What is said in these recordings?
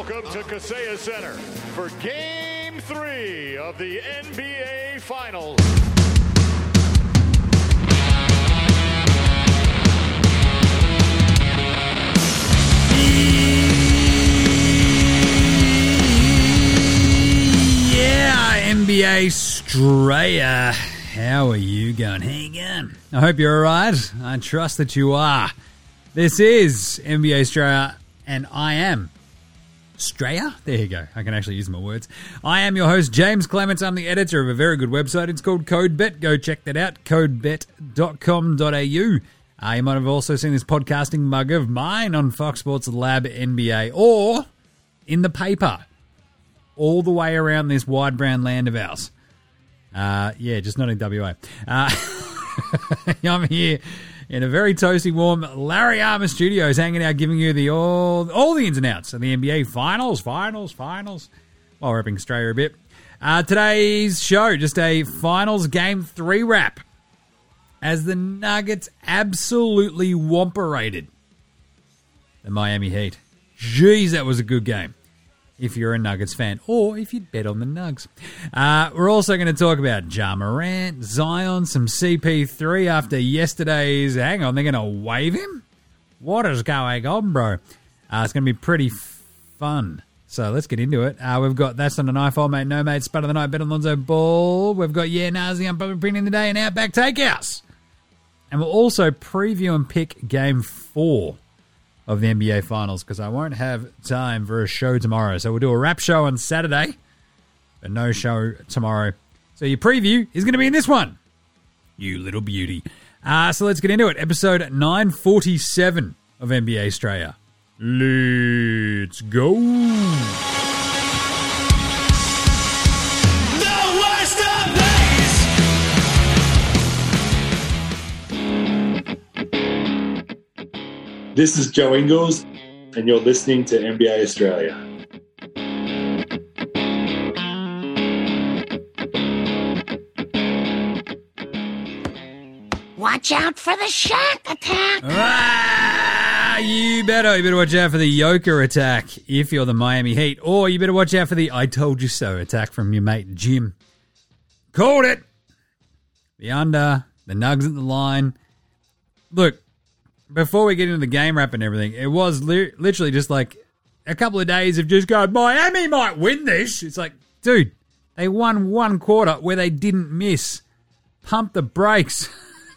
Welcome to Kaseya Center for Game 3 of the NBA Finals. Yeah, NBA Straya. How are you going? How you going? I hope you're alright. I trust that you are. This is NBA Straya, and I am Straya? There you go. I can actually use my words. I am your host, James Clements. I'm the editor of a very good website. It's called CodeBet. Go check that out, codebet.com.au. Uh, you might have also seen this podcasting mug of mine on Fox Sports Lab NBA or in the paper all the way around this wide brown land of ours. Uh, yeah, just not in WA. Uh, I'm here in a very toasty, warm Larry Armour Studios, hanging out, giving you the all all the ins and outs of the NBA finals, finals, finals. While repping Australia a bit. Uh, today's show, just a finals game three wrap, as the Nuggets absolutely wamperated the Miami Heat. Jeez, that was a good game if you're a Nuggets fan, or if you'd bet on the Nugs. Uh, we're also going to talk about Ja Morant, Zion, some CP3 after yesterday's. Hang on, they're going to waive him? What is going on, bro? Uh, it's going to be pretty fun. So let's get into it. Uh, we've got That's Not an iPhone, Mate, No Mate, Spud of the Night, Bet on Lonzo Ball. We've got Yeah, Nazi, I'm probably printing the day, and Outback Takehouse. And we'll also preview and pick Game 4 of the NBA Finals because I won't have time for a show tomorrow. So we'll do a wrap show on Saturday, but no show tomorrow. So your preview is going to be in this one, you little beauty. Uh, so let's get into it. Episode 947 of NBA Straya. Let's go. This is Joe Ingles, and you're listening to NBA Straya. Watch out for the shack attack. Ah, you better, you better watch out for the Joker attack if you're the Miami Heat, or you better watch out for the I told you so attack from your mate Jim. Called it. The under, the nugs at the line. Look, before we get into the game wrap and everything, it was li- literally just like a couple of days of just going, Miami might win this. It's like, dude, they won one quarter where they didn't miss. Pump the brakes.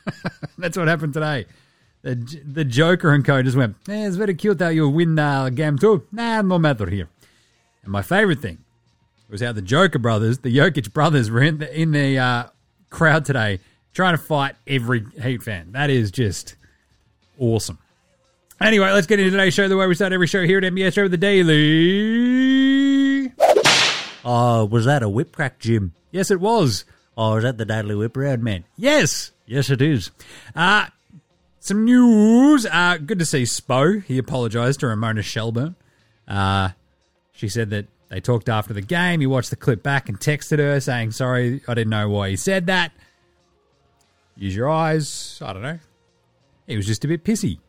That's what happened today. The, the Joker and co just went, eh, it's very cute that you win uh, game two. Nah, no matter here. And my favorite thing was how the Joker brothers, the Jokic brothers, were in the, in the uh, crowd today trying to fight every Heat fan. That is just awesome. Anyway, let's get into today's show the way we start every show here at NBA Show with the Daily. Oh, was that a whip crack, Jim? Yes, it was. Oh, is that the Daily Whip Round Man? Yes, yes, it is. Uh, some news. Uh, good to see Spo. He apologised to Ramona Shelburne. Uh, she said that they talked after the game. He watched the clip back and texted her saying, Sorry, I didn't know why he said that. Use your eyes. I don't know. He was just a bit pissy.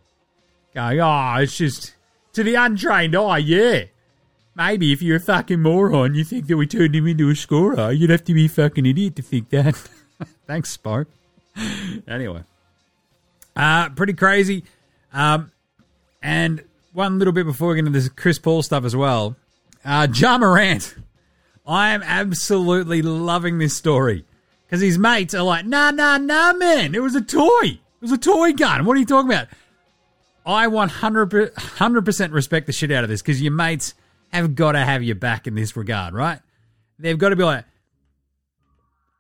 Going, oh, it's just to the untrained eye, yeah. Maybe if you're a fucking moron, you think that we turned him into a scorer. You'd have to be a fucking idiot to think that. Thanks, Spo. anyway. Uh, pretty crazy. Um, and one little bit before we get into this Chris Paul stuff as well. Uh, Ja Morant. I am absolutely loving this story. Because his mates are like, nah, nah, nah, man. It was a toy. It was a toy gun. What are you talking about? I 100%, 100% respect the shit out of this because your mates have got to have your back in this regard, right? They've got to be like,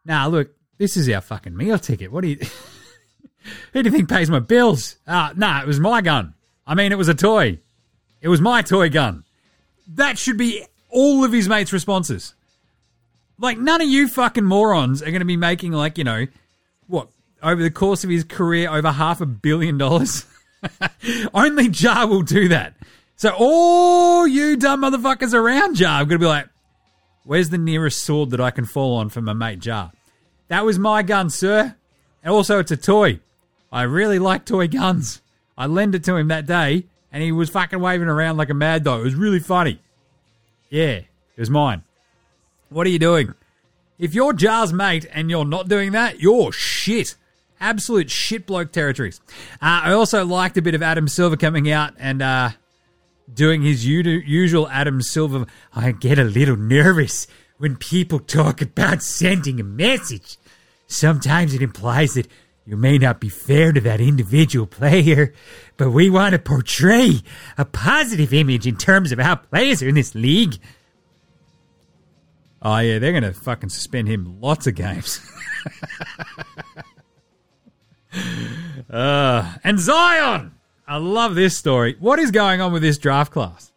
nah, look, this is our fucking meal ticket. What do you. Who do you think pays my bills? Ah, nah, it was my gun. I mean, it was a toy. It was my toy gun. That should be all of his mates' responses. Like, none of you fucking morons are going to be making, like, you know, what, over the course of his career, over half a billion dollars? Only Ja will do that. So, all you dumb motherfuckers around Ja going to be like, where's the nearest sword that I can fall on for my mate Ja? That was my gun, sir. And also, it's a toy. I really like toy guns. I lent it to him that day, and he was fucking waving around like a mad dog. It was really funny. Yeah, it was mine. What are you doing? If you're Ja's mate and you're not doing that, you're shit. Absolute shit bloke territories. Uh, I also liked a bit of Adam Silver coming out and uh, doing his u- usual Adam Silver. I get a little nervous when people talk about sending a message. Sometimes it implies that you may not be fair to that individual player, but we want to portray a positive image in terms of how players are in this league. Oh yeah, they're gonna fucking suspend him lots of games. and Zion, I love this story. What is going on with this draft class?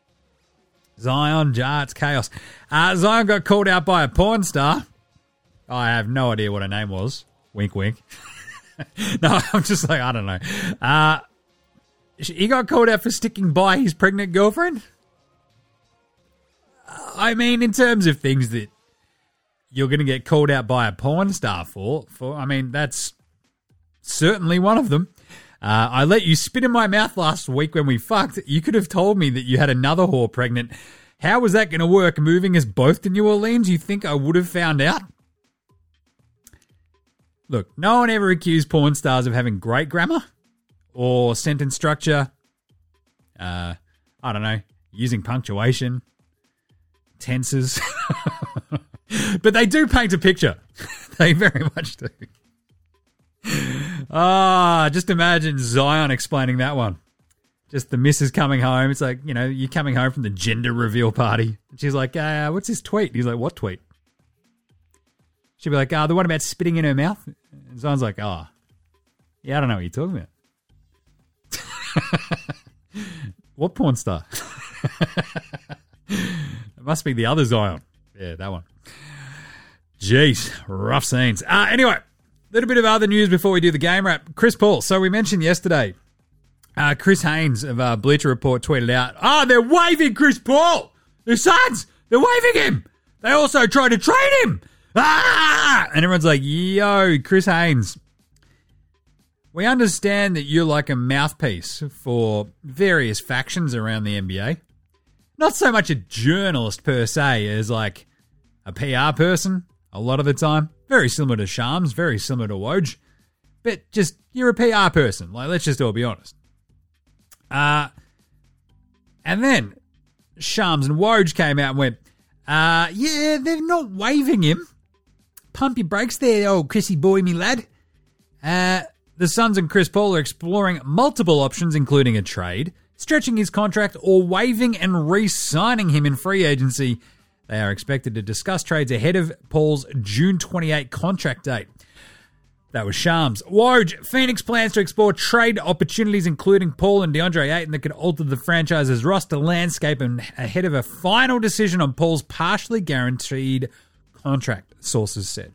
Zion, Ja, it's chaos. Uh, Zion got called out by a porn star. I have no idea what her name was. Wink, wink. no, I'm just like I don't know. Uh, he got called out for sticking by his pregnant girlfriend. I mean, in terms of things that you're going to get called out by a porn star for, for I mean, that's certainly one of them. Uh, I let you spit in my mouth last week when we fucked. You could have told me that you had another whore pregnant. How was that going to work? Moving us both to New Orleans, you think I would have found out? Look, no one ever accused porn stars of having great grammar or sentence structure. Uh, I don't know, using punctuation, tenses. but they do paint a picture. they very much do. Ah, just imagine Zion explaining that one. Just the missus coming home. It's like, you know, you're coming home from the gender reveal party. She's like, uh, what's his tweet? He's like, what tweet? She'd be like, oh, the one about spitting in her mouth. And Zion's like, oh, yeah, I don't know what you're talking about. what porn star? it must be the other Zion. Yeah, that one. Jeez, rough scenes. Uh, anyway, little bit of other news before we do the game wrap. Chris Paul. So we mentioned yesterday, uh, Chris Haynes of uh, Bleacher Report tweeted out, "Ah, oh, they're waiving Chris Paul. The Suns, they're waiving him. They also tried to trade him. Ah!" And everyone's like, "Yo, Chris Haynes." We understand that you're like a mouthpiece for various factions around the NBA. Not so much a journalist per se as like a PR person a lot of the time. Very similar to Shams, very similar to Woj. But just, you're a PR person. Like, let's just all be honest. Uh, and then Shams and Woj came out and went, uh, yeah, they're not waiving him. Pump your brakes there, old Chrissy boy, me lad. Uh, the Suns and Chris Paul are exploring multiple options, including a trade, stretching his contract, or waiving and re signing him in free agency they are expected to discuss trades ahead of Paul's June 28 contract date. That was Shams. Woj, Phoenix plans to explore trade opportunities, including Paul and DeAndre Ayton, that could alter the franchise's roster landscape and ahead of a final decision on Paul's partially guaranteed contract, sources said.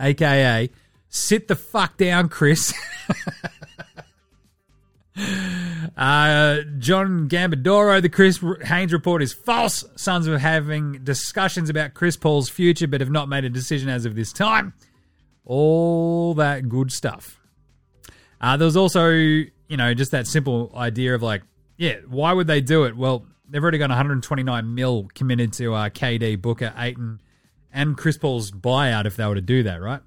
AKA, sit the fuck down, Chris. Uh, John Gambadoro, the Chris Haynes report is false. Suns were having discussions about Chris Paul's future, but have not made a decision as of this time. All that good stuff. Uh, there was also, you know, just that simple idea of like, yeah, why would they do it? Well, they've already got 129 mil committed to uh, KD, Booker, Ayton, and Chris Paul's buyout if they were to do that, right?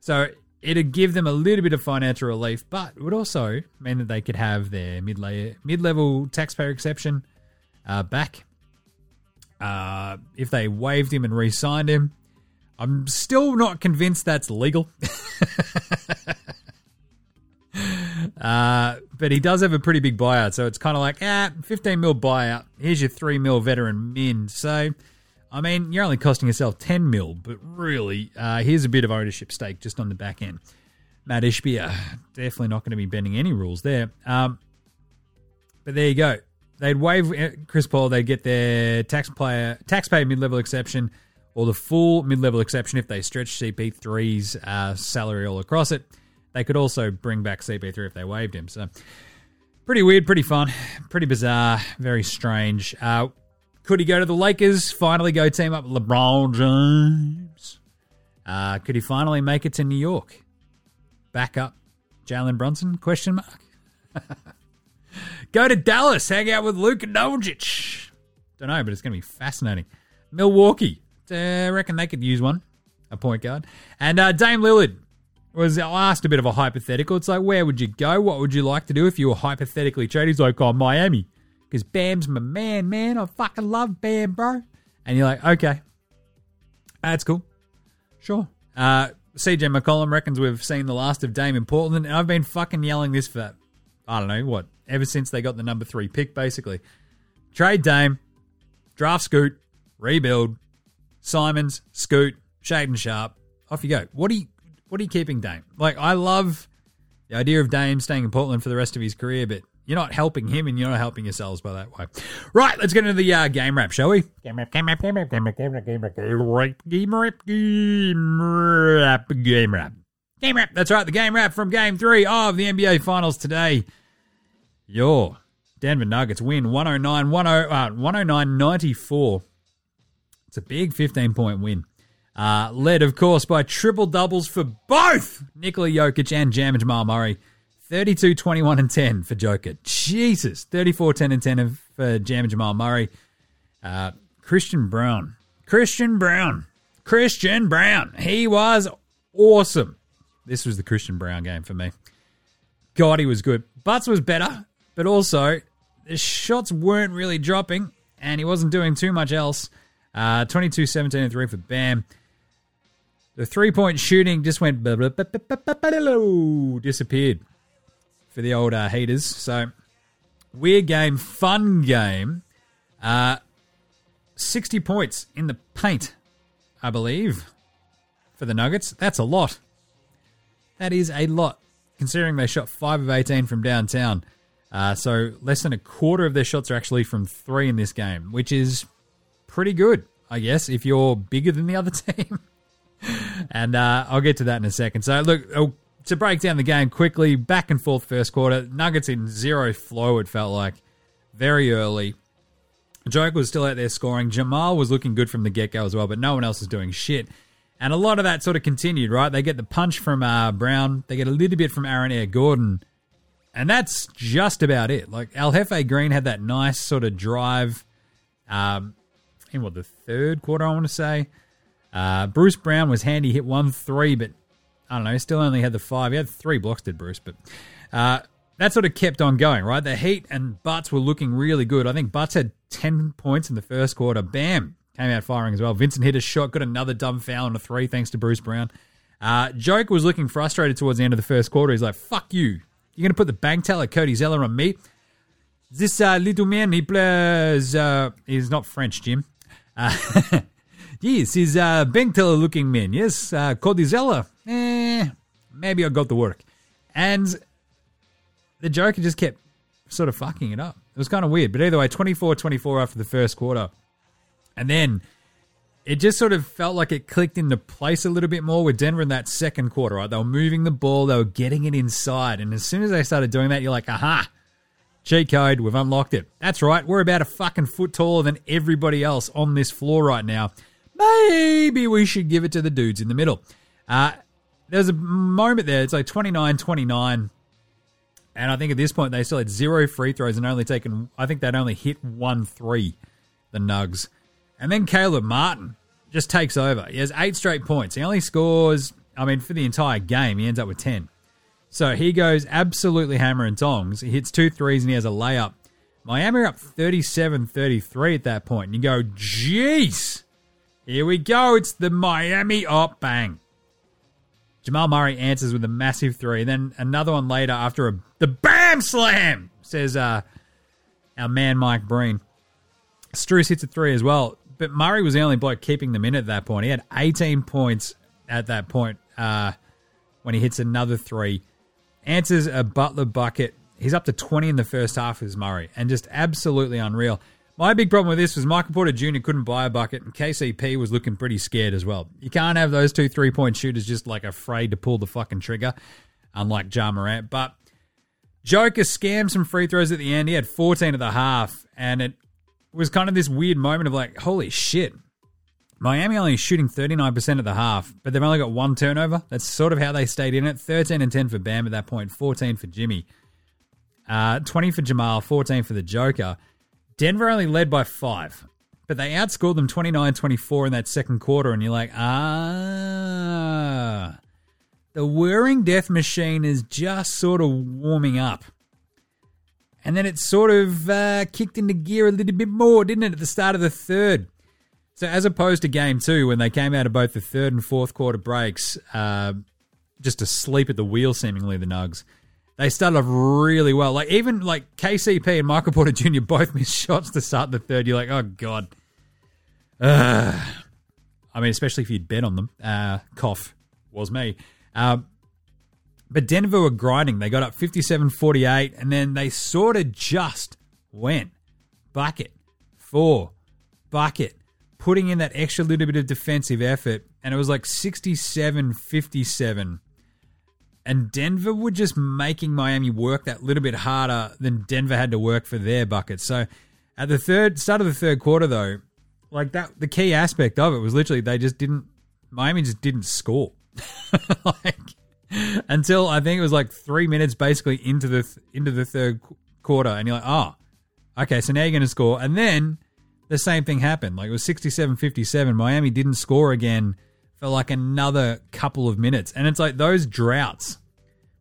So it'd give them a little bit of financial relief, but it would also mean that they could have their mid level taxpayer exception uh, back. Uh, if they waived him and re-signed him, I'm still not convinced that's legal. uh, but he does have a pretty big buyout, so it's kind of like, ah, 15 mil buyout. Here's your three mil veteran min. So I mean, you're only costing yourself 10 mil, but really, uh, here's a bit of ownership stake just on the back end. Matt Ishbia, definitely not going to be bending any rules there. Um, but there you go. They'd waive uh, Chris Paul, they'd get their taxpayer, taxpayer mid level exception or the full mid level exception if they stretch CP3's uh, salary all across it. They could also bring back CP3 if they waived him. So, pretty weird, pretty fun, pretty bizarre, very strange. Uh, could he go to the Lakers? Finally go team up with LeBron James? Uh, could he finally make it to New York? Back up Jalen Brunson? Question mark. go to Dallas, hang out with Luka Doncic. Don't know, but it's going to be fascinating. Milwaukee. I reckon they could use one, a point guard. And uh, Dame Lillard was asked a bit of a hypothetical. It's like, where would you go? What would you like to do if you were hypothetically traded? He's like, oh, Miami. Because Bam's my man, man. I fucking love Bam, bro. And you're like, okay. That's cool. Sure. Uh, CJ McCollum reckons we've seen the last of Dame in Portland. And I've been fucking yelling this for, I don't know, what, ever since they got the number three pick, basically. Trade Dame, draft Scoot, rebuild, Simons, Scoot, Shaedon Sharpe. Off you go. What are you what are you keeping Dame? Like I love the idea of Dame staying in Portland for the rest of his career, but you're not helping him and you're not helping yourselves by that way. Right, let's get into the uh, game wrap, shall we? Game wrap, game wrap, game wrap, game wrap, game wrap, game wrap, game wrap, game wrap, game wrap, game wrap. Game wrap. That's right, the game wrap from game three of the NBA Finals today. Your Denver Nuggets win 109 109 94 it's a big 15 point win. Uh, led, of course, by triple doubles for both Nikola Jokic and Jam Jamal Murray. 32, 21, and 10 for Joker. Jesus. 34, 10, and 10 for Jam and Jamal Murray. Uh, Christian Braun. Christian Braun. Christian Braun. He was awesome. This was the Christian Braun game for me. God, he was good. Butts was better, but also the shots weren't really dropping, and he wasn't doing too much else. Uh, 22, 17, and 3 for Bam. The three point shooting just went disappeared for the old uh, heaters. So, weird game, fun game. Uh, 60 points in the paint, I believe, for the Nuggets. That's a lot. That is a lot, considering they shot 5 of 18 from downtown. Uh, so, less than a quarter of their shots are actually from three in this game, which is pretty good, I guess, if you're bigger than the other team. and uh, I'll get to that in a second. So, look, uh, to break down the game quickly, back and forth first quarter, Nuggets in zero flow, it felt like, very early. Joke was still out there scoring. Jamal was looking good from the get go as well, but no one else is doing shit. And a lot of that sort of continued, right? They get the punch from uh, Brown, they get a little bit from Aaron Air Gordon, and that's just about it. Like El Jefe Green had that nice sort of drive. Um, in what the third quarter, I want to say. Uh, Bruce Brown was handy, hit one three, but I don't know, he still only had the five. He had three blocks, did Bruce, but uh, that sort of kept on going, right? The Heat and Butts were looking really good. I think Butts had 10 points in the first quarter. Bam! Came out firing as well. Vincent hit a shot, got another dumb foul on a three thanks to Bruce Brown. Uh, Joke was looking frustrated towards the end of the first quarter. He's like, fuck you. You're going to put the bank teller Cody Zeller on me? This uh, little man, he plays, uh, he's not French, Jim. Uh, yes, he's a bank teller looking man. Yes, uh, Cody Zeller. Eh, maybe I got the work. And the Joker just kept sort of fucking it up. It was kind of weird. But either way, 24 24 after the first quarter. And then it just sort of felt like it clicked into place a little bit more with Denver in that second quarter, right? They were moving the ball, they were getting it inside. And as soon as they started doing that, you're like, aha, cheat code, we've unlocked it. That's right, we're about a fucking foot taller than everybody else on this floor right now. Maybe we should give it to the dudes in the middle. Uh, there's a moment there, it's like 29 29. And I think at this point they still had zero free throws and only taken, I think they'd only hit one three, the Nugs. And then Caleb Martin just takes over. He has eight straight points. He only scores, I mean, for the entire game, he ends up with 10. So he goes absolutely hammer and tongs. He hits two threes and he has a layup. Miami are up 37 33 at that point. And you go, jeez, here we go. It's the Miami up bang. Jamal Murray answers with a massive three. Then another one later after a the bam slam, says uh, our man Mike Breen. Strus hits a three as well. But Murray was the only bloke keeping them in at that point. He had 18 points at that point uh, when he hits another three. Answers a Butler bucket. He's up to 20 in the first half as Murray, and just absolutely unreal. My big problem with this was Michael Porter Jr. couldn't buy a bucket, and KCP was looking pretty scared as well. You can't have those two three point shooters just like afraid to pull the fucking trigger, unlike Ja Morant. But Joker scammed some free throws at the end. He had 14 at the half, and it was kind of this weird moment of like, holy shit. Miami only shooting 39% of the half, but they've only got one turnover. That's sort of how they stayed in it. 13 and 10 for Bam at that point, 14 for Jimmy, uh, 20 for Jamal, 14 for the Joker. Denver only led by five, but they outscored them 29 24 in that second quarter. And you're like, ah, the whirring death machine is just sort of warming up. And then it sort of uh, kicked into gear a little bit more, didn't it, at the start of the third? So, as opposed to game two, when they came out of both the third and fourth quarter breaks, uh, just asleep at the wheel, seemingly, the Nugs, they started off really well. Like, even like KCP and Michael Porter Jr. both missed shots to start the third. You're like, oh, God. Uh, I mean, especially if you'd bet on them. Uh, cough was me. Uh, but Denver were grinding. They got up 57 48, and then they sort of just went bucket, four, bucket, putting in that extra little bit of defensive effort. And it was like 67 57. And Denver were just making Miami work that little bit harder than Denver had to work for their buckets. So at the third start of the third quarter, though, like that, the key aspect of it was literally they just didn't, Miami just didn't score. like, until I think it was like three minutes basically into the into the third quarter, and you're like, oh, okay, so now you're going to score, and then the same thing happened. Like it was 67-57. Miami didn't score again for like another couple of minutes, and it's like those droughts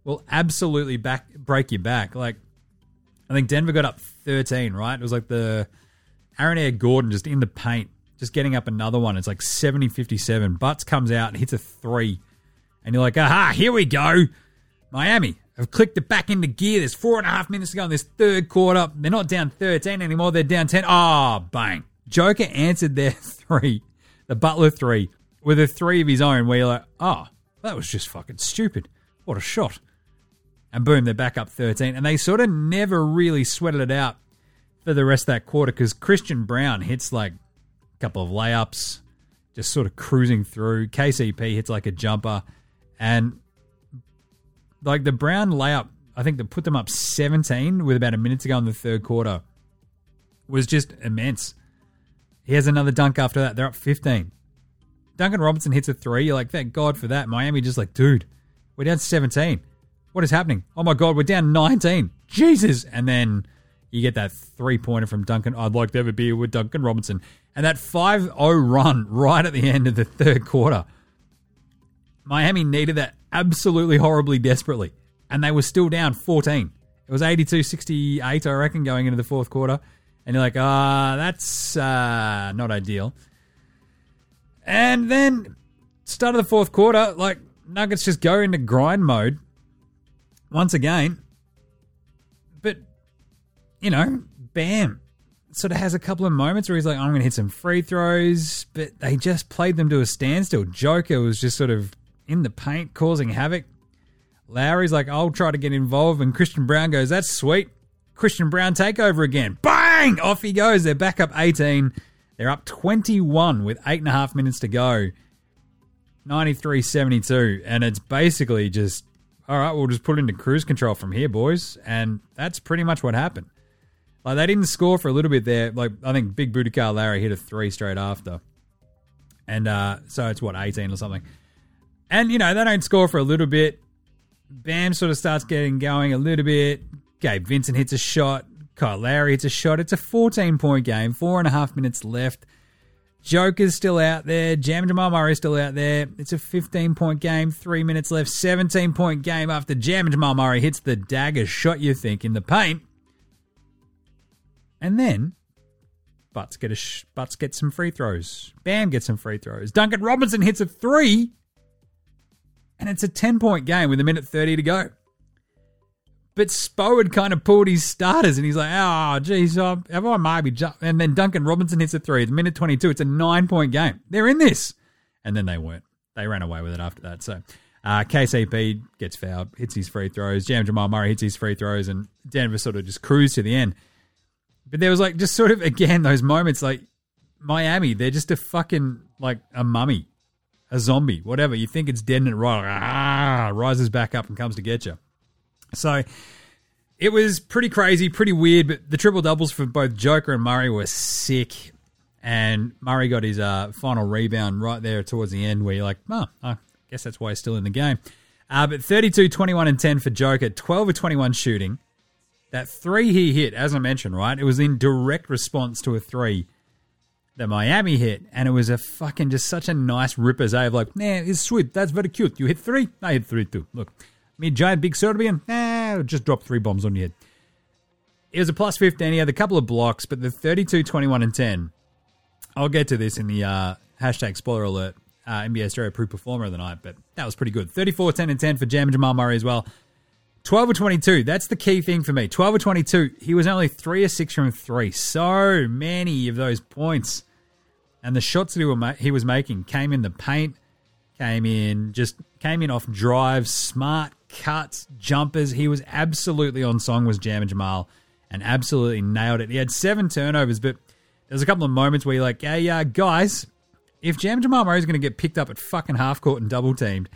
will absolutely back break you back. Like I think Denver got up 13, right? It was like the Aaron Air Gordon just in the paint, just getting up another one. It's like 70 57. Butts comes out and hits a three and you're like, aha, here we go. Miami have clicked it back into gear. There's four and a half minutes to go in this third quarter. They're not down 13 anymore. They're down 10. Ah, oh, bang. Joker answered their three, the Butler three, with a three of his own where you're like, oh, that was just fucking stupid. What a shot. And boom, they're back up 13. And they sort of never really sweated it out for the rest of that quarter because Christian Braun hits like a couple of layups, just sort of cruising through. KCP hits like a jumper. And like the Brown layup, I think that put them up 17 with about a minute to go in the third quarter was just immense. He has another dunk after that. They're up 15. Duncan Robinson hits a three. You're like, thank God for that. Miami just like, dude, we're down 17. What is happening? Oh my God, we're down 19. Jesus. And then you get that three pointer from Duncan. I'd like to have a beer with Duncan Robinson. And that 5 0 run right at the end of the third quarter Miami needed that absolutely horribly desperately, and they were still down 14. It was 82 68, I reckon, going into the fourth quarter. And you're like, ah, that's uh, not ideal. And then, start of the fourth quarter, like, Nuggets just go into grind mode once again. But, you know, bam. Sort of has a couple of moments where he's like, I'm going to hit some free throws, but they just played them to a standstill. Joker was just sort of in the paint causing havoc. Lowry's like, I'll try to get involved. And Christian Braun goes, That's sweet. Christian Braun takeover again. Bang! Off he goes. They're back up 18. They're up 21 with eight and a half minutes to go. 93 72. And it's basically just, all right, we'll just put it into cruise control from here, boys. And that's pretty much what happened. Like, they didn't score for a little bit there. Like, I think Big Booty Kyle Lowry hit a three straight after. And uh, so it's what, 18 or something. And, you know, they don't score for a little bit. Bam sort of starts getting going a little bit. Gabe Vincent hits a shot. Kyle Lowry hits a shot. It's a 14 point game, four and a half minutes left. Joker's still out there. Jam Jamal Murray's still out there. It's a 15 point game, three minutes left. 17 point game after Jam Jamal Murray hits the dagger shot, you think, in the paint. And then Butts get a sh- Butts get some free throws. Bam gets some free throws. Duncan Robinson hits a three and it's a 10 point game with a minute 30 to go. But Spo had kind of pulled his starters and he's like, oh, geez, uh, everyone might be. And then Duncan Robinson hits a three. It's minute 22. It's a nine point game. They're in this. And then they weren't. They ran away with it after that. So uh, KCP gets fouled, hits his free throws. Jam Jamal Murray hits his free throws. And Denver sort of just cruised to the end. But there was like just sort of, again, those moments like Miami, they're just a fucking, like a mummy a zombie, whatever. You think it's dead and it ah, rises back up and comes to get you. So it was pretty crazy, pretty weird, but the triple doubles for both Joker and Murray were sick. And Murray got his uh, final rebound right there towards the end where you're like, oh, I guess that's why he's still in the game. Uh, but 32, 21, and 10 for Joker, 12 of 21 shooting. That three he hit, as I mentioned, right? It was in direct response to a three that Miami hit, and it was a fucking just such a nice ripper's A of like, nah, it's sweet. That's very cute. You hit three, I hit three too. Look, me giant big Serbian, nah, just drop three bombs on your head. It was a plus 15. He had a couple of blocks, but the 32, 21, and 10. I'll get to this in the uh, hashtag spoiler alert uh, NBA Straya Pro Performer of the night, but that was pretty good. 34, 10, and 10 for Jam and Jamal Murray as well. 12 or 22. That's the key thing for me. 12 or 22. He was only 3 or 6 from 3. So many of those points. And the shots that he, were he was making came in the paint, came in just came in off drives, smart cuts, jumpers. He was absolutely on song was Jam and Jamal and absolutely nailed it. He had seven turnovers, but there's a couple of moments where you're like, hey, uh, guys, if Jam and Jamal is going to get picked up at fucking half court and double teamed,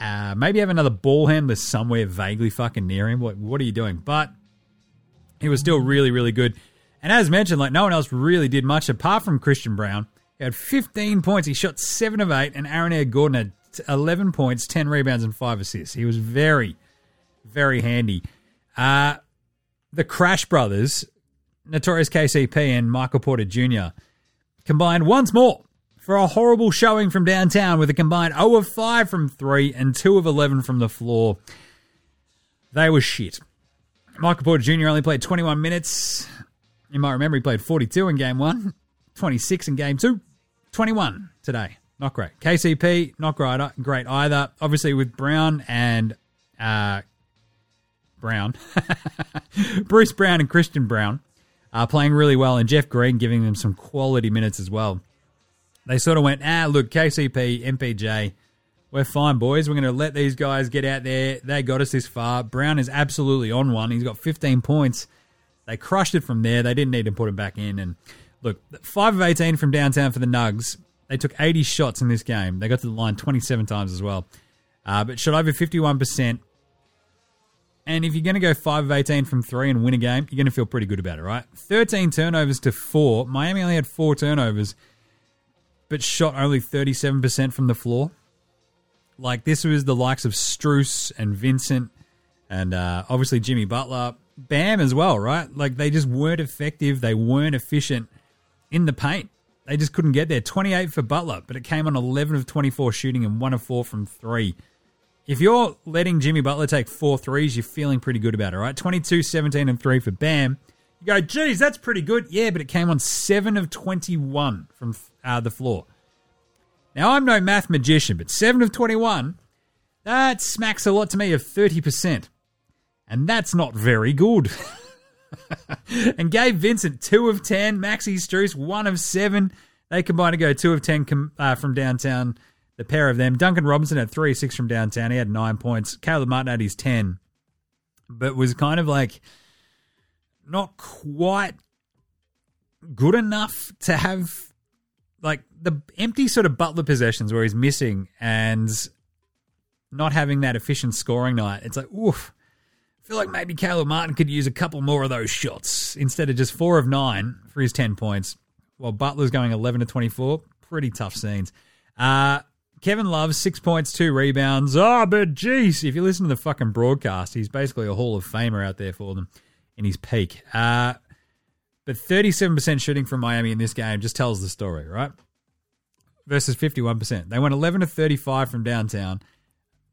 uh, maybe have another ball handler somewhere vaguely fucking near him. What, what are you doing? But he was still really, really good. And as mentioned, like no one else really did much apart from Christian Braun. He had 15 points. He shot 7 of 8, and Aaron Air Gordon had 11 points, 10 rebounds, and 5 assists. He was very, very handy. Uh, the Crash Brothers, Notorious KCP and Michael Porter Jr., combined once more for a horrible showing from downtown with a combined 0 of 5 from 3 and 2 of 11 from the floor. They were shit. Michael Porter Jr. only played 21 minutes. You might remember he played 42 in game one, 26 in game two, 21 today. Not great. KCP, not great, great either. Obviously, with Brown and uh, Brown, Bruce Brown and Christian Braun are playing really well, and Jeff Green giving them some quality minutes as well. They sort of went, ah, look, KCP, MPJ, we're fine, boys. We're going to let these guys get out there. They got us this far. Brown is absolutely on one. He's got 15 points. They crushed it from there. They didn't need to put him back in. And look, 5 of 18 from downtown for the Nugs. They took 80 shots in this game. They got to the line 27 times as well. Uh, but shot over 51%. And if you're going to go 5 of 18 from 3 and win a game, you're going to feel pretty good about it, right? 13 turnovers to 4. Miami only had 4 turnovers, but shot only 37% from the floor. Like, this was the likes of Strus and Vincent and uh, obviously Jimmy Butler. Bam as well, right? Like, they just weren't effective. They weren't efficient in the paint. They just couldn't get there. 28 for Butler, but it came on 11 of 24 shooting and 1 of 4 from 3. If you're letting Jimmy Butler take four threes, you're feeling pretty good about it, right? 22, 17, and 3 for Bam. You go, geez, that's pretty good. Yeah, but it came on 7 of 21 from uh, the floor. Now, I'm no math magician, but 7 of 21, that smacks a lot to me of 30%. And that's not very good. and Gabe Vincent, 2 of 10. Maxi Strus, 1 of 7. They combined to go 2 of 10 com- uh, from downtown, the pair of them. Duncan Robinson had three six from downtown. He had 9 points. Caleb Martin had his 10. But was kind of like not quite good enough to have like the empty sort of Butler possessions where he's missing and not having that efficient scoring night. It's like, oof. Feel like maybe Caleb Martin could use a couple more of those shots instead of just four of nine for his 10 points, while Butler's going 11 to 24. Pretty tough scenes. Uh, Kevin Love, six points, two rebounds. Oh, but geez, if you listen to the fucking broadcast, he's basically a Hall of Famer out there for them in his peak. Uh, but 37% shooting from Miami in this game just tells the story, right? Versus 51%. They went 11 to 35 from downtown.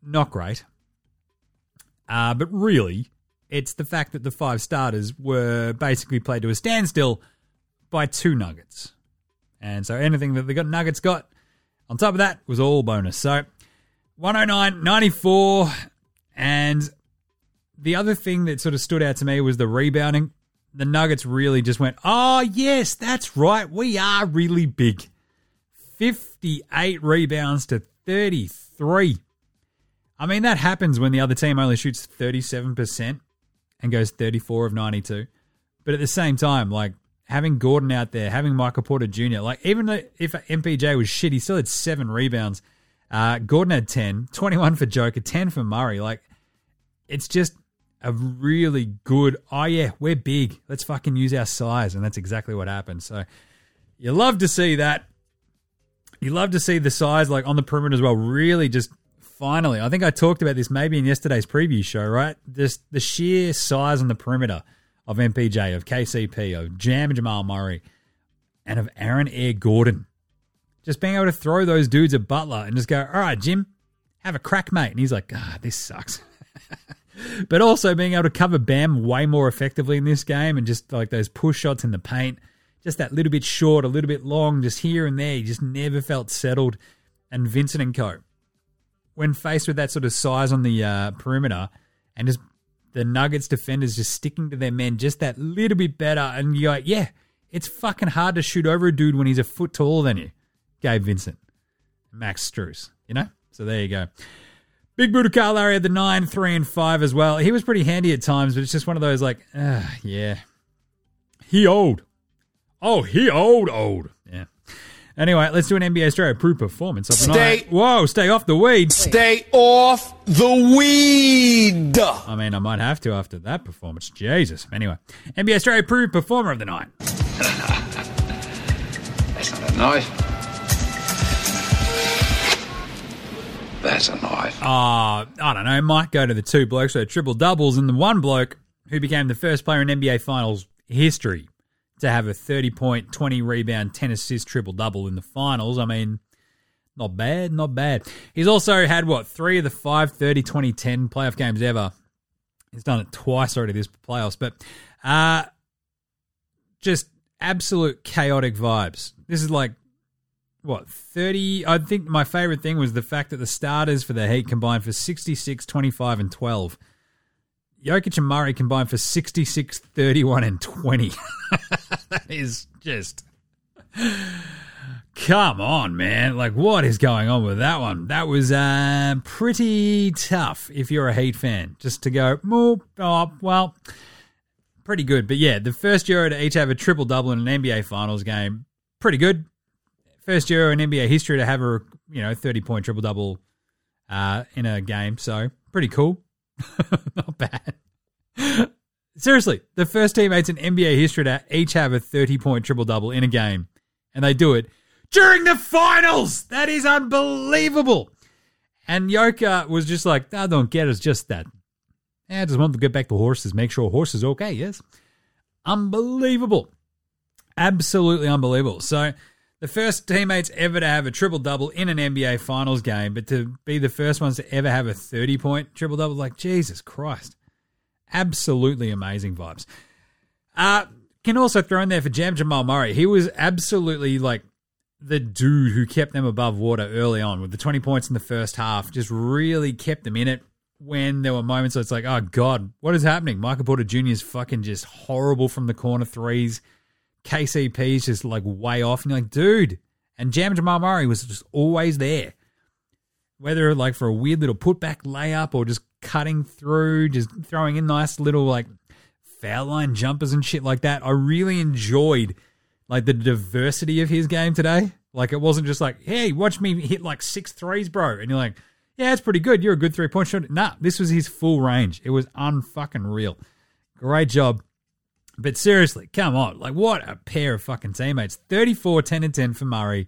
Not great. Uh, but really, it's the fact that the five starters were basically played to a standstill by two Nuggets. And so anything that the Nuggets got on top of that was all bonus. So 109, 94. And the other thing that sort of stood out to me was the rebounding. The Nuggets really just went, oh, yes, that's right. We are really big. 58 rebounds to 33. I mean, that happens when the other team only shoots 37% and goes 34 of 92. But at the same time, like having Gordon out there, having Michael Porter Jr., like even though if MPJ was shit, he still had seven rebounds. Uh, Gordon had 10, 21 for Joker, 10 for Murray. Like, it's just a really good, oh yeah, we're big. Let's fucking use our size. And that's exactly what happened. So you love to see that. You love to see the size, like on the perimeter as well, really just finally. I think I talked about this maybe in yesterday's preview show, right? Just the sheer size on the perimeter of MPJ, of KCP, of Jam and Jamal Murray, and of Aaron Air Gordon. Just being able to throw those dudes at Butler and just go, all right, Jim, have a crack, mate. And he's like, ah, this sucks. but also being able to cover Bam way more effectively in this game and just like those push shots in the paint, just that little bit short, a little bit long, just here and there. He just never felt settled. And Vincent and Co. When faced with that sort of size on the uh, perimeter and just the Nuggets defenders just sticking to their men just that little bit better, and you're like, yeah, it's fucking hard to shoot over a dude when he's a foot taller than you. Gabe Vincent, Max Strus, you know? So there you go. Big Buddha Kyle Lowry had the 9, 3, and 5 as well. He was pretty handy at times, but it's just one of those like, uh, yeah. He old. Oh, he old, old. Yeah. Anyway, let's do an NBA Straya Proof performance of the Stay- night. Whoa, stay off the weed. Stay off the weed. I mean, I might have to after that performance. Jesus. Anyway, NBA Straya Proof Performer of the Night. That's not a knife. That's a knife. Uh, I don't know, might go to the two blokes who had triple doubles and the one bloke who became the first player in NBA Finals history to have a 30 point, 20 rebound, 10 assist triple double in the finals. I mean, not bad, not bad. He's also had, what, three of the five 30 2010 playoff games ever. He's done it twice already this playoffs, but uh, just absolute chaotic vibes. This is like what 30 i think my favorite thing was the fact that the starters for the heat combined for 66 25 and 12 Jokic and Murray combined for 66 31 and 20 that is just come on man. Like what is going on with that one? That was uh, pretty tough if you're a heat fan. Just to go oh, well pretty good. But yeah the first year to each have a triple double in an nba finals game pretty good. First year in NBA history to have a you know thirty point triple double uh, in a game. So pretty cool, not bad. Seriously, the first teammates in NBA history to each have a thirty point triple double in a game, and they do it during the finals. That is unbelievable. And Yoka was just like, I don't get it. It's just that. I just want to get back to horses, make sure horses okay. Yes, unbelievable, absolutely unbelievable. So the first teammates ever to have a triple double in an NBA Finals game, but to be the first ones to ever have a 30 point triple double, like Jesus Christ. Absolutely amazing vibes. Uh, can also throw in there for Jam Jamal Murray. He was absolutely like the dude who kept them above water early on with the 20 points in the first half, just really kept them in it when there were moments where it's like, oh God, what is happening? Michael Porter Jr. is fucking just horrible from the corner threes. KCP's just like way off, and you're like, dude. And Jam Jamal Murray was just always there. Whether like for a weird little putback layup or just cutting through, just throwing in nice little like foul line jumpers and shit like that. I really enjoyed like the diversity of his game today. Like it wasn't just like, hey, watch me hit like six threes, bro. And you're like, yeah, it's pretty good. You're a good three point shot. Nah, this was his full range. It was unfucking real. Great job. But seriously, come on. Like, what a pair of fucking teammates. 34, 10, and 10 for Murray.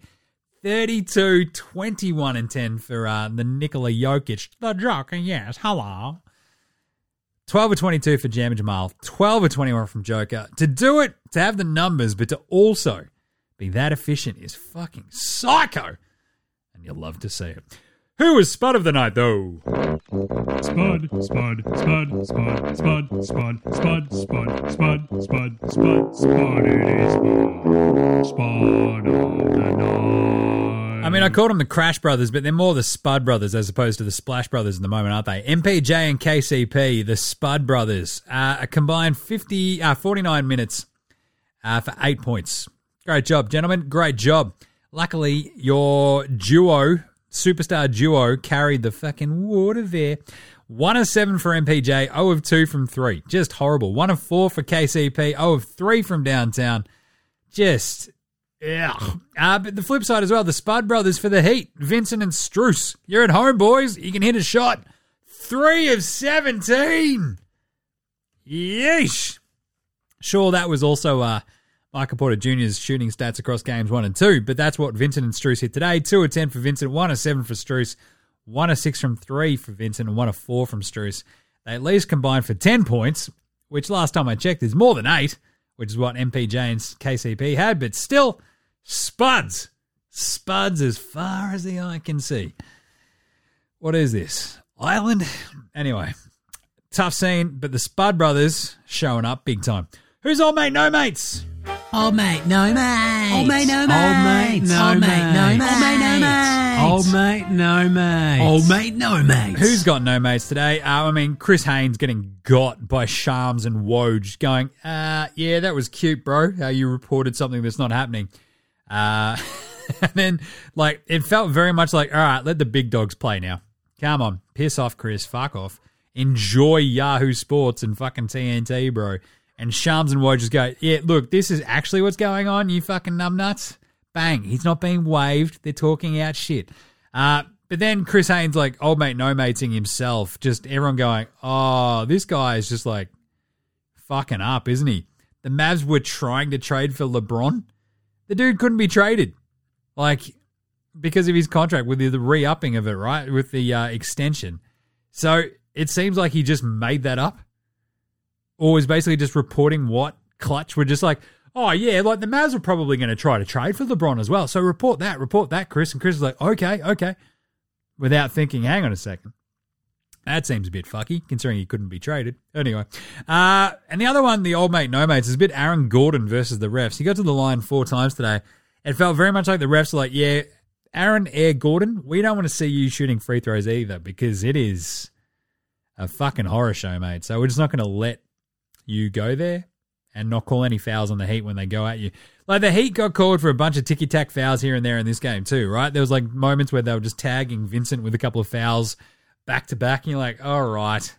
32, 21, and 10 for uh, the Nikola Jokic. The jockey, yes. Hello. 12 or 22 for Jam and Jamal. 12 or 21 from Joker. To do it, to have the numbers, but to also be that efficient is fucking psycho. And you'll love to see it. Who was Spud of the night, though? Spud, Spud, Spud, Spud, Spud, Spud, Spud, Spud, Spud, Spud, Spud, Spud, it is Spud, Spud of the night. I mean, I called them the Crash Brothers, but they're more the Spud Brothers as opposed to the Splash Brothers at the moment, aren't they? MPJ and KCP, the Spud Brothers, uh, a combined 50, uh, 49 minutes uh, for eight points. Great job, gentlemen. Great job. Luckily, your duo, superstar duo, carried the fucking water there. One of seven for MPJ, 0 of two from three. Just horrible. One of four for KCP, 0 of three from downtown. Just yeah. Uh, but the flip side as well, the Spud brothers for the Heat, Vincent and Strus. You're at home, boys. You can hit a shot. Three of 17. Yeesh. Sure, that was also uh, Michael Porter Jr.'s shooting stats across games one and two, but that's what Vincent and Strus hit today. Two of 10 for Vincent, one of seven for Strus, one of six from three for Vincent, and one of four from Strus. They at least combined for 10 points, which last time I checked is more than eight, which is what MPJ and KCP had, but still, spuds. Spuds as far as the eye can see. What is this? Island? Anyway, tough scene, but the Spud brothers showing up big time. Who's old mate, no mates? Old mate, no mate. Old mate, no Old mate, no Old mate, no mate. mate. Old mate, no mate. Old mate, no mate. Old mate, no mate. Who's got no mates today? Uh, I mean, Chris Haynes getting got by Shams and Woj going, uh, yeah, that was cute, bro, how you reported something that's not happening. Uh, and then, like, it felt very much like, all right, let the big dogs play now. Come on, piss off, Chris, fuck off. Enjoy Yahoo Sports and fucking TNT, bro. And Shams and Woj just go, yeah, look, this is actually what's going on, you fucking numbnuts. Bang, he's not being waived. They're talking out shit. Uh, but then Chris Haynes, like, old mate, no matesing himself, just everyone going, oh, this guy is just like fucking up, isn't he? The Mavs were trying to trade for LeBron. The dude couldn't be traded. Like, because of his contract with the, the re upping of it, right? With the uh, extension. So it seems like he just made that up or was basically just reporting what Klutch were just like, oh, yeah, like the Mavs are probably going to try to trade for LeBron as well. So report that, report that, Chris. And Chris is like, okay, okay. Without thinking, hang on a second. That seems a bit fucky, considering he couldn't be traded. Anyway, uh, and the other one, the old mate, no mates, is a bit Aaron Gordon versus the refs. He got to the line four times today. It felt very much like the refs were like, yeah, Aaron Air Gordon, we don't want to see you shooting free throws either because it is a fucking horror show, mate. So we're just not going to let you go there and not call any fouls on the Heat when they go at you. Like the Heat got called for a bunch of ticky tack fouls here and there in this game too, right? There was like moments where they were just tagging Vincent with a couple of fouls back to back, and you're like, all right.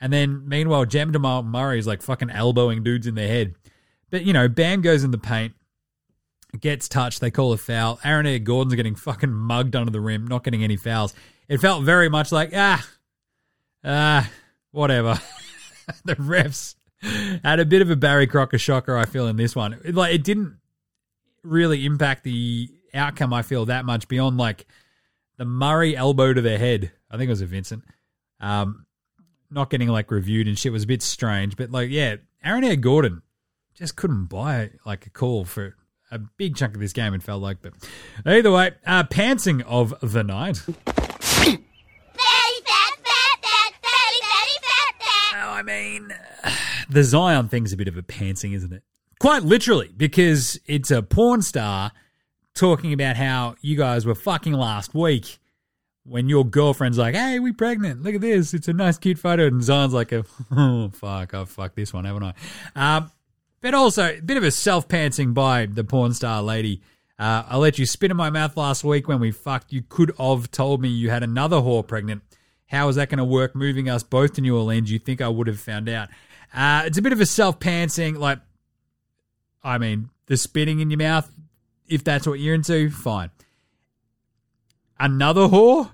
And then meanwhile, Jam Murray is like fucking elbowing dudes in the head. But you know, Bam goes in the paint, gets touched, they call a foul. Aaron Air Gordon's getting fucking mugged under the rim, not getting any fouls. It felt very much like, ah, ah, whatever. the refs had a bit of a Barry Crocker shocker, I feel, in this one. Like it didn't really impact the outcome, I feel, that much beyond like the Murray elbow to the head. I think it was a Vincent. Um, not getting like reviewed and shit was a bit strange, but like, yeah, Aaron Air Gordon just couldn't buy like a call for a big chunk of this game. It felt like, but either way, uh, pantsing of the night. Oh, I mean, the Zion thing's a bit of a pantsing, isn't it? Quite literally, because it's a porn star talking about how you guys were fucking last week when your girlfriend's like, hey, we're pregnant. Look at this. It's a nice, cute photo. And Zion's like, oh, fuck, I've fucked this one, haven't I? Um, but also, a bit of a self pantsing by the porn star lady. Uh, I let you spit in my mouth last week when we fucked. You could have told me you had another whore pregnant. How is that going to work moving us both to New Orleans? You think I would have found out? Uh, it's a bit of a self pantsing. Like, I mean, the spitting in your mouth, if that's what you're into, fine. Another whore?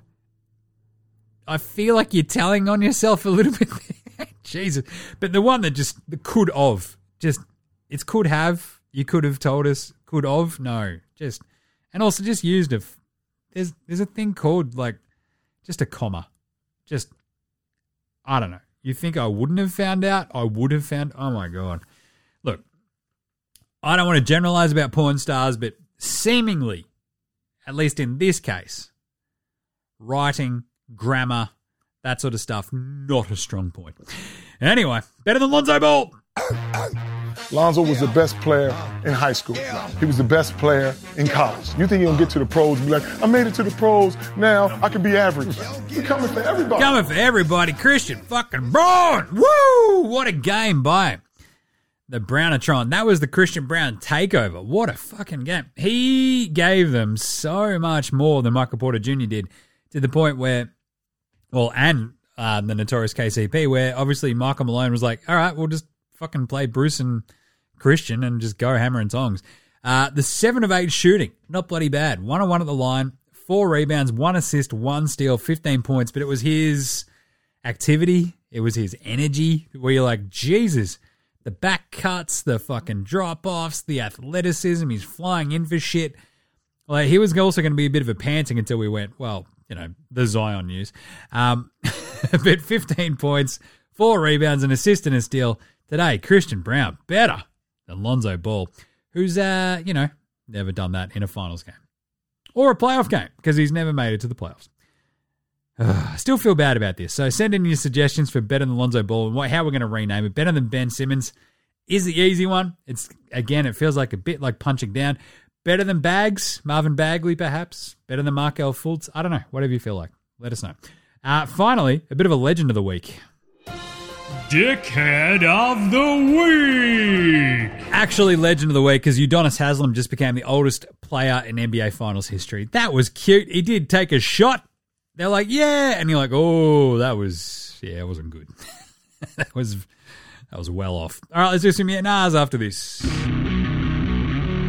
I feel like you're telling on yourself a little bit. Jesus. But the one that just the could of, just, it's could have. You could have told us. Could of? No. Just, and also just used a, there's, there's a thing called like, just a comma. Just, I don't know. You think I wouldn't have found out? I would have found. Oh my God. Look, I don't want to generalize about porn stars, but seemingly, at least in this case, writing, grammar, that sort of stuff, not a strong point. Anyway, better than Lonzo Ball. Lonzo was the best player in high school. He was the best player in college. You think he'll get to the pros be like, I made it to the pros, now I can be average. We're coming for everybody. Coming for everybody, Christian fucking Braun. Woo! What a game by the Brownatron. That was the Christian Braun takeover. What a fucking game. He gave them so much more than Michael Porter Jr. did to the point where, well, and uh, the notorious KCP, where obviously Michael Malone was like, all right, we'll just fucking play Bruce and Christian and just go hammer and tongs. Uh, the seven of eight shooting, not bloody bad. One on one at the line, four rebounds, one assist, one steal, 15 points, but it was his activity, it was his energy where you're like, Jesus, the back cuts, the fucking drop offs, the athleticism, he's flying in for shit. Like he was also going to be a bit of a panting until we went, well, you know, the Zion news. Um, but 15 points, four rebounds, an assist and a steal today. Christian Braun, better than Lonzo Ball, who's, uh, you know, never done that in a finals game or a playoff game because he's never made it to the playoffs. I still feel bad about this. So send in your suggestions for better than Lonzo Ball and what, how we're going to rename it. Better than Ben Simmons is the easy one. It's again, it feels like a bit like punching down. Better than Bags, Marvin Bagley, perhaps. Better than Markelle Fultz. I don't know. Whatever you feel like. Let us know. Uh, finally, a bit of a legend of the week. Dickhead of the week. Actually, legend of the week because Udonis Haslem just became the oldest player in NBA Finals history. That was cute. He did take a shot. They're like, yeah, and you're like, oh, that was yeah, it wasn't good. that was that was well off. All right, let's do some yeah after this.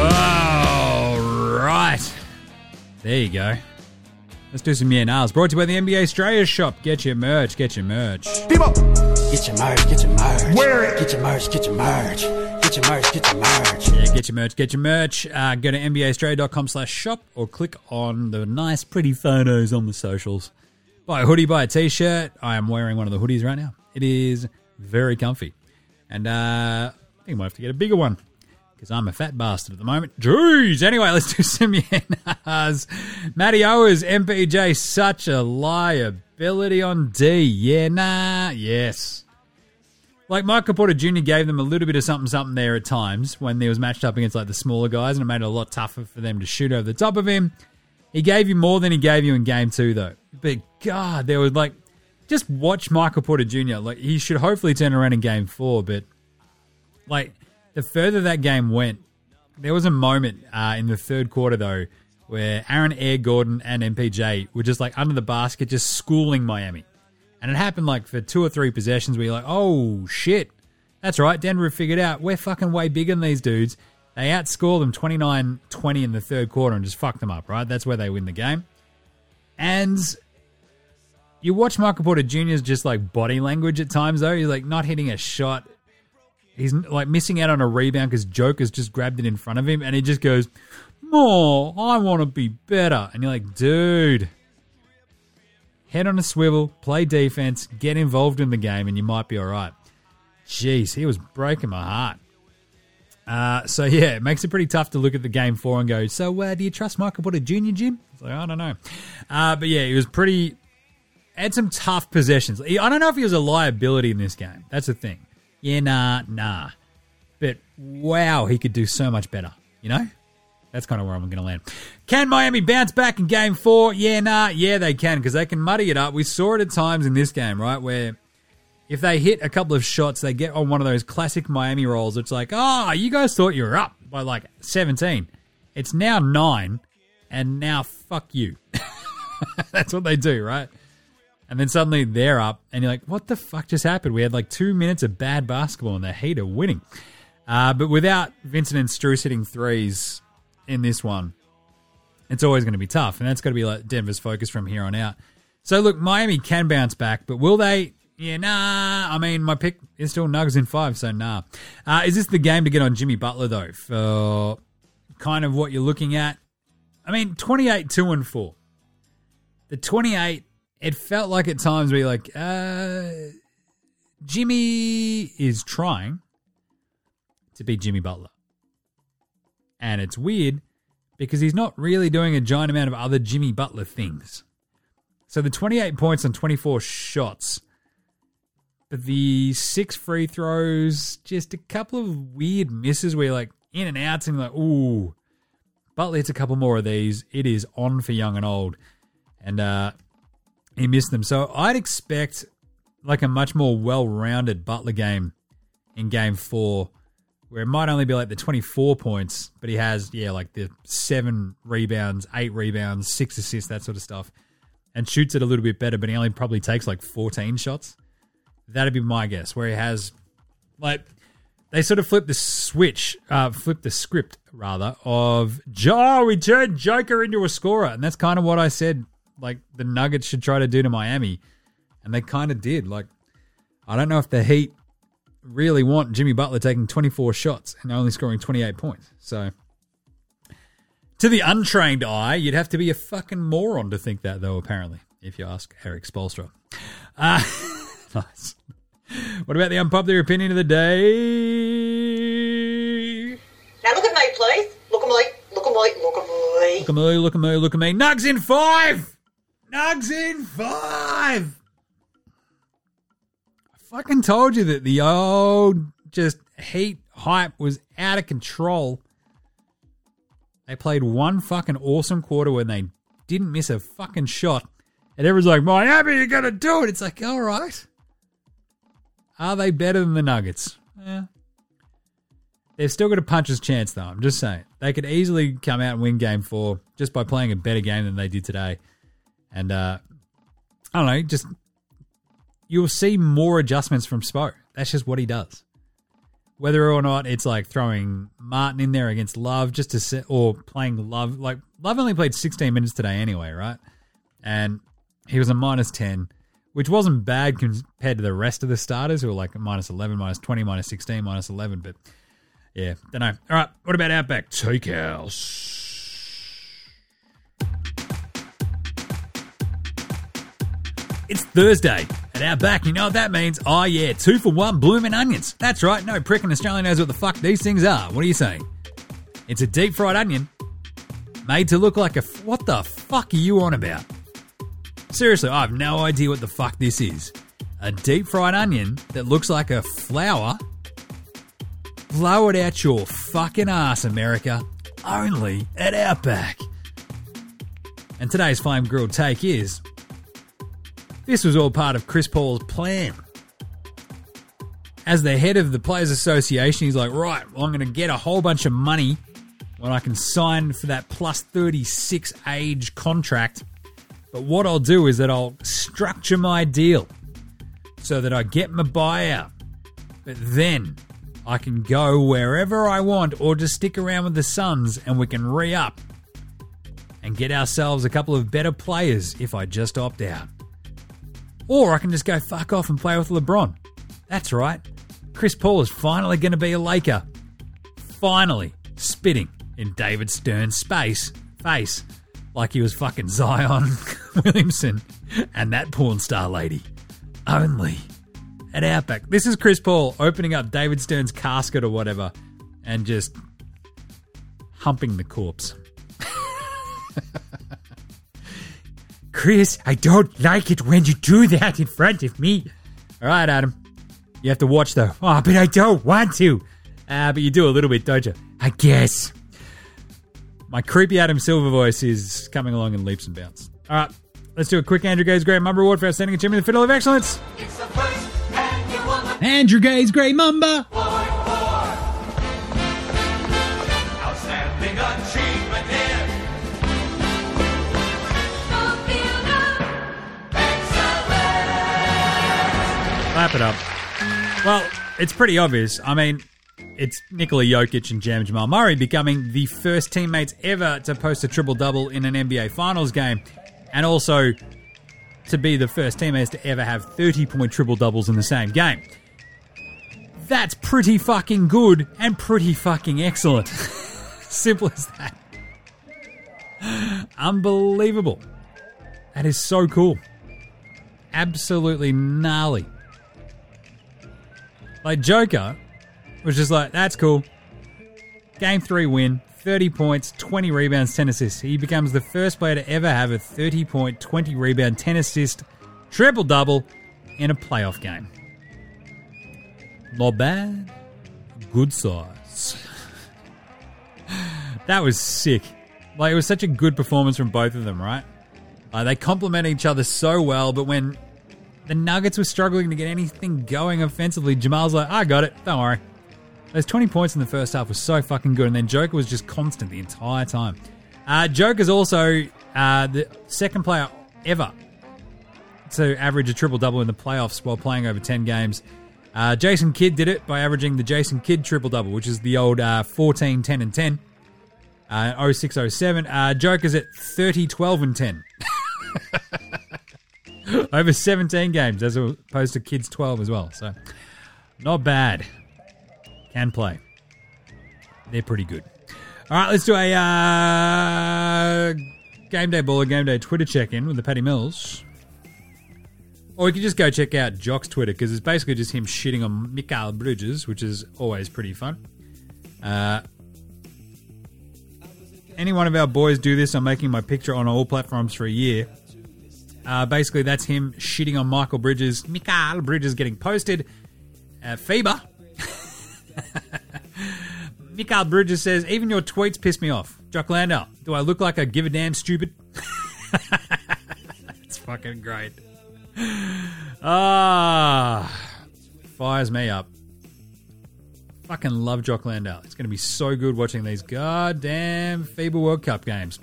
All right. There you go. Let's do some yeah nahs. Brought to you by the NBA Straya shop. Get your merch. Get your merch. People, Get your merch, get your merch. Wear it. Get your merch, get your merch. Get your merch, get your merch. Yeah, get your merch. Get your merch. Uh, go to NBAstraya.com slash shop or click on the nice, pretty photos on the socials. Buy a hoodie, buy a t-shirt. I am wearing one of the hoodies right now. It is very comfy. And uh, I think I might have to get a bigger one because I'm a fat bastard at the moment. Jeez. Anyway, let's do some yenas. Matty Owers, MPJ, such a liability on D. Yeah, nah. Yes. Like Michael Porter Jr. gave them a little bit of something something there at times when they was matched up against like the smaller guys and it made it a lot tougher for them to shoot over the top of him. He gave you more than he gave you in game two though. But God, there was like just watch Michael Porter Jr. Like he should hopefully turn around in game four, but like the further that game went, there was a moment uh, in the third quarter though where Aaron Air Gordon and MPJ were just like under the basket, just schooling Miami. And it happened like for two or three possessions where you're like, oh shit. That's right, Denver figured out we're fucking way bigger than these dudes. They outscored them 29 20 in the third quarter and just fucked them up, right? That's where they win the game. And you watch Michael Porter Jr.'s just like body language at times, though. He's like not hitting a shot. He's like missing out on a rebound because Joker's just grabbed it in front of him and he just goes, Oh, I want to be better. And you're like, dude, head on a swivel, play defense, get involved in the game, and you might be all right. Jeez, he was breaking my heart. Uh, so yeah, it makes it pretty tough to look at the game four and go, so uh, do you trust Michael Porter Jr., Jim? It's like, I don't know. Uh, but yeah, he was pretty, had some tough possessions. I don't know if he was a liability in this game. That's the thing. Yeah, nah, nah. But wow, he could do so much better, you know? That's kind of where I'm going to land. Can Miami bounce back in game four? Yeah, nah. Yeah, they can because they can muddy it up. We saw it at times in this game, right? Where if they hit a couple of shots, they get on one of those classic Miami rolls. It's like, oh, you guys thought you were up by like 17. It's now nine, and now fuck you. That's what they do, right? And then suddenly they're up, and you're like, what the fuck just happened? We had like two minutes of bad basketball, and the Heat are winning. Uh, but without Vincent and Strus hitting threes in this one, it's always going to be tough. And that's got to be like Denver's focus from here on out. So, look, Miami can bounce back, but will they? Yeah, nah. I mean, my pick is still Nuggets in five, so nah. Uh, is this the game to get on Jimmy Butler, though, for kind of what you're looking at? I mean, 28, 2 and 4. The 28, it felt like at times we like, uh, Jimmy is trying to be Jimmy Butler. And it's weird because he's not really doing a giant amount of other Jimmy Butler things. So the 28 points on 24 shots, but the six free throws, just a couple of weird misses where you're like in and outs and like, ooh. Butler hits a couple more of these. It is on for young and old. And uh, he missed them. So I'd expect like a much more well rounded Butler game in game four where it might only be like the 24 points, but he has, yeah, like the seven rebounds, eight rebounds, six assists, that sort of stuff. and shoots it a little bit better, but he only probably takes like 14 shots. That'd be my guess, where he has like they sort of flip the switch, uh, flip the script rather of Joe. We turned Joker into a scorer, and that's kind of what I said. Like the Nuggets should try to do to Miami, and they kind of did. Like I don't know if the Heat really want Jimmy Butler taking 24 shots and only scoring 28 points. So to the untrained eye, you'd have to be a fucking moron to think that, though. Apparently, if you ask Erik Spoelstra. Uh, nice. What about the unpopular opinion of the day? Now look at me, please. Look at me. Look at me. Look at me. Look at me, look at me, look at me. Nugs in five! Nugs in five! I fucking told you that the old just heat hype was out of control. They played one fucking awesome quarter when they didn't miss a fucking shot. And everyone's like, Miami, you're going to do it. It's like, all right. Are they better than the Nuggets? Yeah. They've still got a puncher's chance, though. I'm just saying. They could easily come out and win game four just by playing a better game than they did today. And, uh, I don't know, just you'll see more adjustments from Spo. That's just what he does. Whether or not it's like throwing Martin in there against Love just to set, or playing Love. Like, Love only played 16 minutes today anyway, right? And he was a minus 10 which wasn't bad compared to the rest of the starters who were like minus 11, minus 20, minus 16, minus 11. But yeah, don't know. All right, what about Outback Takehouse? It's Thursday at Outback. You know what that means? Oh, yeah, two for one blooming onions. That's right, no prick in Australia knows what the fuck these things are. What are you saying? It's a deep fried onion made to look like a. What the fuck are you on about? Seriously, I have no idea what the fuck this is. A deep fried onion that looks like a flower. Blow it out your fucking ass, America. Only at Outback. And today's flame grilled take is this was all part of Chris Paul's plan. As the head of the Players Association, he's like, right, well, I'm going to get a whole bunch of money when I can sign for that plus 36 age contract but what I'll do is that I'll structure my deal so that I get my buyout. But then I can go wherever I want or just stick around with the Suns and we can re up and get ourselves a couple of better players if I just opt out. Or I can just go fuck off and play with LeBron. That's right. Chris Paul is finally going to be a Laker. Finally spitting in David Stern's space face like he was fucking Zion Williamson and that porn star lady. Only at Outback. This is Chris Paul opening up David Stern's casket or whatever and just humping the corpse. Chris, I don't like it when you do that in front of me. All right, Adam. You have to watch though. Oh, but I don't want to. Ah, uh, but you do a little bit, don't you? I guess. My creepy Adam Silver voice is coming along in leaps and bounds. All right, let's do a quick Andrew Gaze Grey Mamba Award for Outstanding Achievement in the Fiddle of Excellence. Andrew Gaze Grey Mamba. Wrap it up. Well, it's pretty obvious. I mean, it's Nikola Jokic and Jam Jamal Murray becoming the first teammates ever to post a triple double in an NBA Finals game, and also to be the first teammates to ever have 30 point triple doubles in the same game. That's pretty fucking good and pretty fucking excellent. Simple as that. Unbelievable. That is so cool. Absolutely gnarly. Like Joker was just like, that's cool. Game three win, 30 points, 20 rebounds, 10 assists. He becomes the first player to ever have a 30 point, 20 rebound, 10 assist, triple double in a playoff game. Not bad. Good size. that was sick. Like, it was such a good performance from both of them, right? Uh, they complement each other so well, but when the Nuggets were struggling to get anything going offensively, Jamal's like, I got it, don't worry. Those 20 points in the first half was so fucking good, and then Joker was just constant the entire time. Uh, Joker's also uh, the second player ever to average a triple double in the playoffs while playing over 10 games. Uh, Jason Kidd did it by averaging the Jason Kidd triple double, which is the old uh, 14, 10, and 10. Uh, 06, 07. Uh, Joker's at 30, 12, and 10. over 17 games as opposed to Kidd's 12 as well. So, not bad. Can play. They're pretty good. All right, let's do a uh, game day ball, game day Twitter check in with the Paddy Mills. Or you can just go check out Jock's Twitter because it's basically just him shitting on Mikal Bridges, which is always pretty fun. Uh, any one of our boys do this, I'm making my picture on all platforms for a year. Uh, basically, that's him shitting on Mikal Bridges. Mikal Bridges getting posted. Uh, FIBA. Mikal Bridges says, even your tweets piss me off. Jock Landale, do I look like I give a damn stupid? it's fucking great. Ah, fires me up. Fucking love Jock Landale. It's going to be so good watching these goddamn FIBA World Cup games.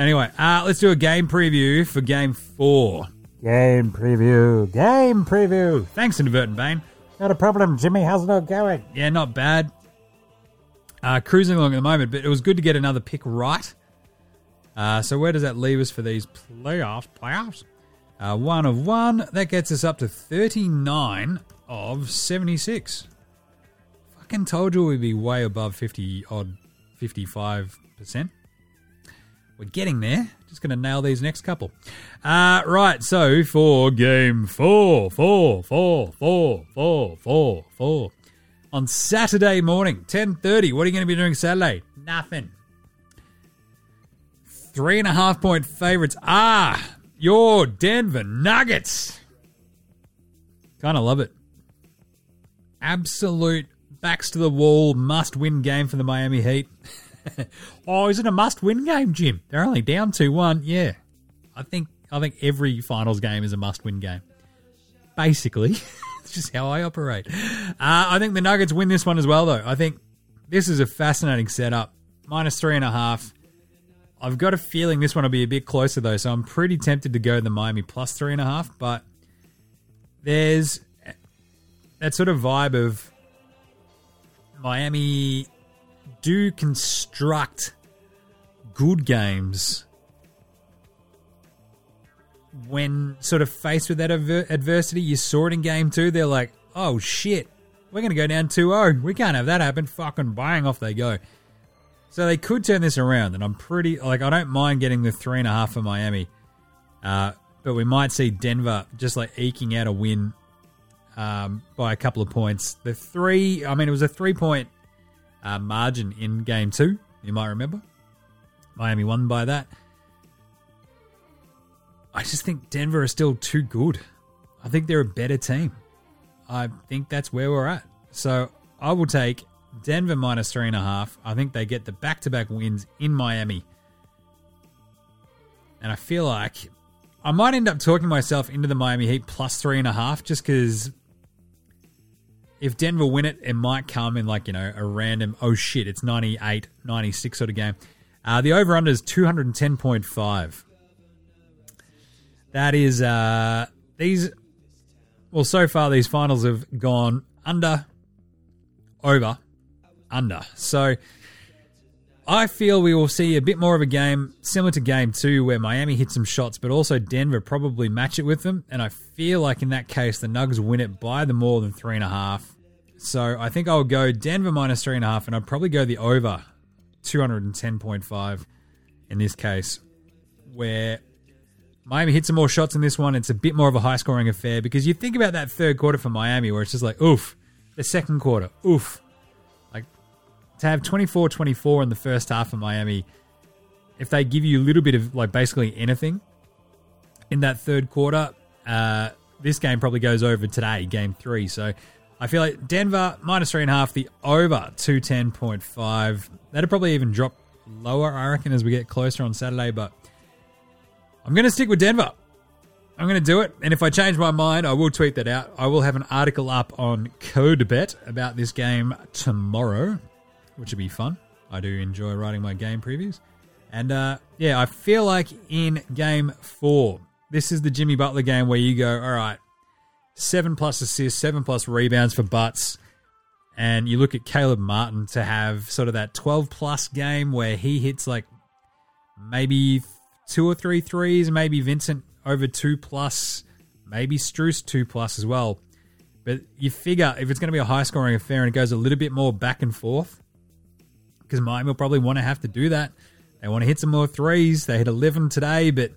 Anyway, uh, let's do a game preview for game four. Game preview. Game preview. Thanks, Inadvertent Bane. Not a problem, Jimmy. How's it all going? Yeah, not bad. Uh, cruising along at the moment, but it was good to get another pick right. Uh, so where does that leave us for these playoffs? Playoffs? Uh, one of one. That gets us up to 39 of 76. Fucking told you we'd be way above 50 odd, 55%. We're getting there. Just going to nail these next couple. Uh, right, so for game four, four, four, four, four, four, four. On Saturday morning, 10.30, what are you going to be doing Saturday? Nothing. Three and a half point favorites are your Denver Nuggets. Kind of love it. Absolute backs to the wall must win game for the Miami Heat. oh, is it a must win game, Jim? They're only down 2 1. Yeah. I think I think every finals game is a must win game. Basically. it's just how I operate. Uh, I think the Nuggets win this one as well, though. I think this is a fascinating setup. Minus three and a half. I've got a feeling this one will be a bit closer though, so I'm pretty tempted to go the Miami plus three and a half. But there's that sort of vibe of Miami do construct good games when sort of faced with that adver- adversity. You saw it in game two. They're like, oh shit, we're going to go down 2 0. We can't have that happen. Fucking bang, off they go. So they could turn this around, and I'm pretty like I don't mind getting the three and a half for Miami, uh, but we might see Denver just like eking out a win um, by a couple of points. The three, I mean, it was a three point uh, margin in game two. You might remember Miami won by that. I just think Denver are still too good. I think they're a better team. I think that's where we're at. So I will take Denver minus three and a half. I think they get the back to back wins in Miami. And I feel like I might end up talking myself into the Miami Heat plus three and a half just because if Denver win it, it might come in like, you know, a random, oh shit, it's 98, 96 sort of game. Uh, the over under is 210.5. That is, uh, these, well, so far these finals have gone under, over, under. So I feel we will see a bit more of a game similar to game two where Miami hit some shots, but also Denver probably match it with them. And I feel like in that case, the Nugs win it by the more than three and a half. So I think I'll go Denver minus three and a half, and I'd probably go the over 210.5 in this case, where Miami hit some more shots in this one. It's a bit more of a high scoring affair because you think about that third quarter for Miami where it's just like, oof. The second quarter, oof to have 24 24 in the first half of Miami, if they give you a little bit of like basically anything in that third quarter, uh, this game probably goes over today, game three. So I feel like Denver minus three and a half, the over 210.5. That'll probably even drop lower, I reckon, as we get closer on Saturday. But I'm going to stick with Denver. I'm going to do it. And if I change my mind, I will tweet that out. I will have an article up on CodeBet about this game tomorrow which would be fun. I do enjoy writing my game previews. And uh, yeah, I feel like in game four, this is the Jimmy Butler game where you go, all right, seven plus assists, seven plus rebounds for Butts. And you look at Caleb Martin to have sort of that 12 plus game where he hits like maybe two or three threes, maybe Vincent over two plus, maybe Strus two plus as well. But you figure if it's going to be a high scoring affair and it goes a little bit more back and forth, because Miami will probably want to have to do that. They want to hit some more threes. They hit 11 today, but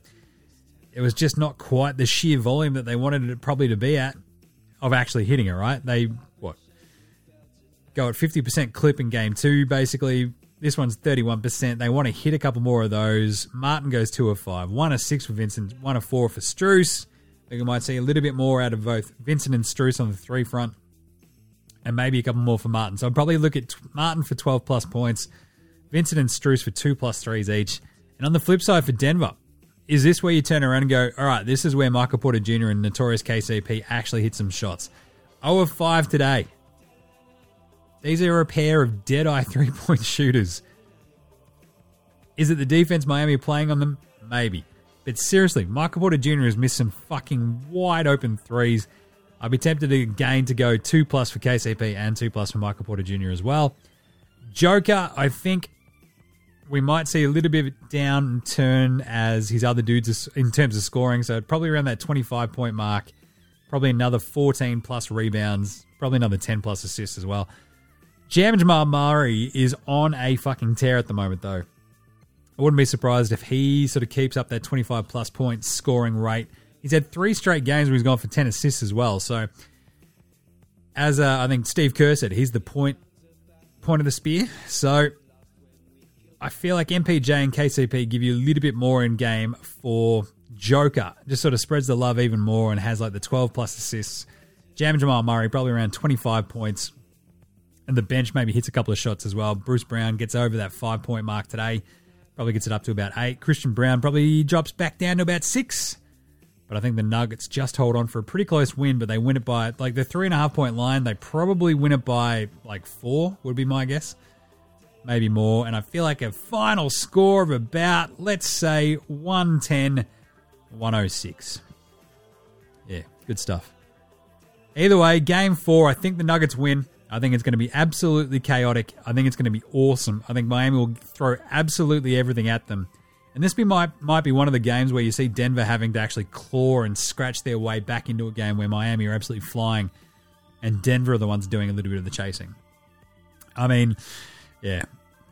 it was just not quite the sheer volume that they wanted it probably to be at of actually hitting it, right? They, what, go at 50% clip in game two, basically. This one's 31%. They want to hit a couple more of those. Martin goes two of five, one of six for Vincent, one of four for Strus. I think we might see a little bit more out of both Vincent and Strus on the three front, and maybe a couple more for Martin. So I'd probably look at Martin for 12 plus points, Vincent and Strus for two plus threes each. And on the flip side for Denver, is this where you turn around and go, all right, this is where Michael Porter Jr. and Notorious KCP actually hit some shots? 0 of 5 today. These are a pair of dead eye three point shooters. Is it the defense Miami playing on them? Maybe. But seriously, Michael Porter Jr. has missed some fucking wide open threes. I'd be tempted again to go 2 plus for KCP and 2 plus for Michael Porter Jr. as well. Joker, I think we might see a little bit of down turn as his other dudes in terms of scoring. So probably around that 25 point mark. Probably another 14 plus rebounds. Probably another 10 plus assists as well. Jam Jamal Murray is on a fucking tear at the moment, though. I wouldn't be surprised if he sort of keeps up that 25 plus point scoring rate. He's had three straight games where he's gone for 10 assists as well. So, as uh, I think Steve Kerr said, he's the point point of the spear. So, I feel like MPJ and KCP give you a little bit more in game for Joker. Just sort of spreads the love even more and has like the 12 plus assists. Jam Jamal Murray probably around 25 points. And the bench maybe hits a couple of shots as well. Bruce Brown gets over that five point mark today. Probably gets it up to about eight. Christian Braun probably drops back down to about six. But I think the Nuggets just hold on for a pretty close win, but they win it by like the three and a half point line. They probably win it by like four, would be my guess maybe more. And I feel like a final score of about, let's say, 110 106. Yeah, good stuff. Either way, game four, I think the Nuggets win. I think it's going to be absolutely chaotic. I think it's going to be awesome. I think Miami will throw absolutely everything at them. And this be might might be one of the games where you see Denver having to actually claw and scratch their way back into a game where Miami are absolutely flying, and Denver are the ones doing a little bit of the chasing. I mean, yeah,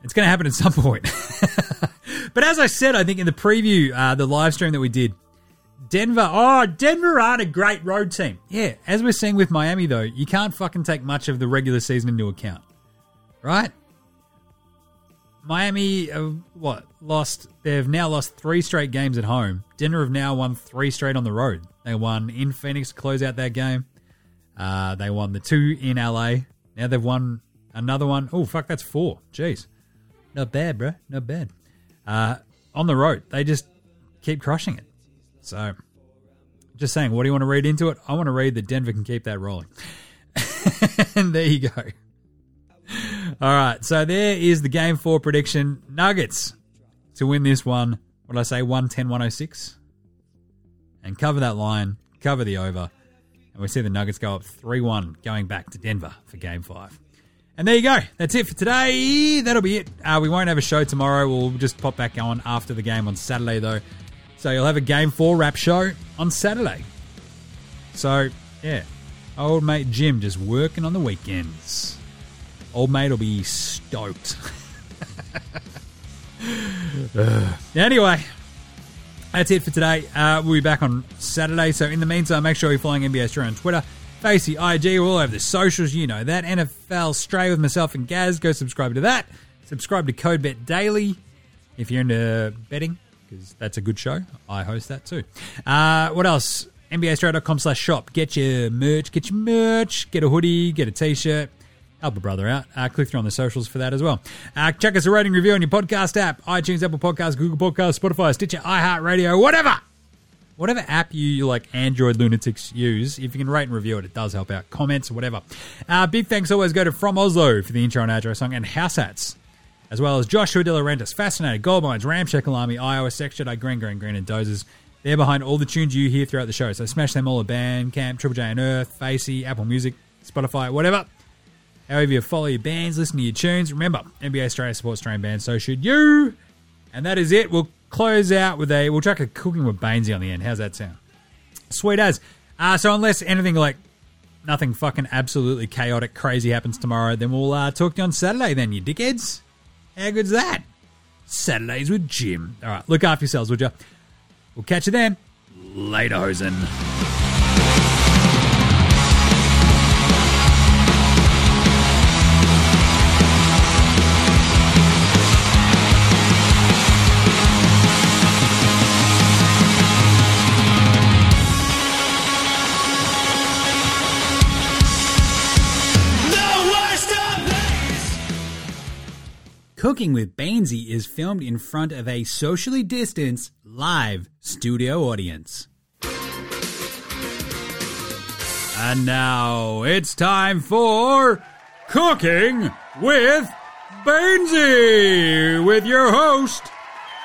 it's going to happen at some point. but as I said, I think in the preview, uh, the live stream that we did, Denver, oh, Denver aren't a great road team. Yeah, as we're seeing with Miami, though, you can't fucking take much of the regular season into account. Right? Miami, uh, what, lost, they've now lost three straight games at home. Denver have now won three straight on the road. They won in Phoenix to close out that game. Uh, they won the two in LA. Now they've won another one. Oh, fuck, that's four. Jeez. Not bad, bro. Not bad. Uh, on the road, they just keep crushing it. So, just saying, what do you want to read into it? I want to read that Denver can keep that rolling. and there you go. All right, so there is the game four prediction. Nuggets to win this one. What did I say? 110 106? And cover that line, cover the over. And we see the Nuggets go up 3 1 going back to Denver for game five. And there you go. That's it for today. That'll be it. Uh, we won't have a show tomorrow. We'll just pop back on after the game on Saturday, though. So you'll have a game four wrap show on Saturday. So, yeah. Old mate Jim just working on the weekends. Old mate will be stoked. anyway, that's it for today. Uh, we'll be back on Saturday. So in the meantime, make sure you're following NBA Straya on Twitter, Facey, IG, we all over the socials. You know that. NFL Straya with myself and Gaz. Go subscribe to that. Subscribe to CodeBet Daily if you're into betting, because that's a good show. I host that too. Uh, what else? NBAstraya.com slash shop. Get your merch. Get your merch. Get a hoodie. Get a t-shirt. Help a brother out. Uh, click through on the socials for that as well. Uh, check us a rating review on your podcast app. iTunes, Apple Podcasts, Google Podcasts, Spotify, Stitcher, iHeartRadio, whatever. Whatever app you like Android lunatics use, if you can rate and review it, it does help out. Comments, whatever. Uh, big thanks always go to From Oslo for the intro and outro song and House Hats, as well as Joshua De Laurentiis, Fascinated, Gold Mines, Ramshackle Army, iOS Sex Jedi, Green, Green, Green, and Dozers. They're behind all the tunes you hear throughout the show. So smash them all at Bandcamp, Triple J Unearthed, Facey, Apple Music, Spotify, whatever. However you follow your bands, listen to your tunes. Remember, NBA Straya supports Australian bands, so should you. And that is it. We'll close out with a, we'll chuck a cooking with Baynesy on the end. How's that sound? Sweet as. Uh, so unless anything like nothing fucking absolutely chaotic crazy happens tomorrow, then we'll uh, talk to you on Saturday then, you dickheads. How good's that? Saturdays with Jim. All right, look after yourselves, would you? We'll catch you then. Later, Hosen. Cooking with Baynesy is filmed in front of a socially distanced live studio audience. And now it's time for Cooking with Baynesy with your host,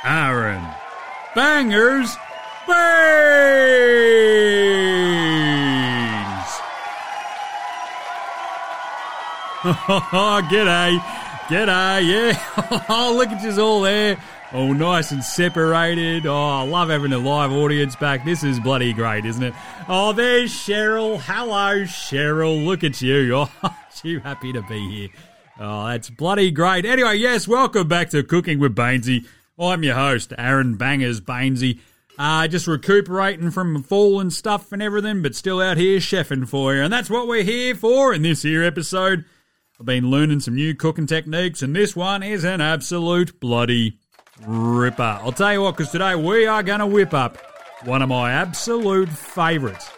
Aaron Bangers Baynes. G'day. G'day, yeah. Oh, look at you all there. All nice and separated. Oh, I love having a live audience back. This is bloody great, isn't it? Oh, there's Cheryl. Hello, Cheryl. Look at you. Oh, you happy to be here. Oh, that's bloody great. Anyway, yes, welcome back to Cooking with Baynesy. I'm your host, Aaron Bangers Baynesy. Uh, just recuperating from fall and stuff and everything, but still out here chefing for you. And that's what we're here for in this here episode. I've been learning some new cooking techniques, and this one is an absolute bloody ripper. I'll tell you what, because today we are going to whip up one of my absolute favourites.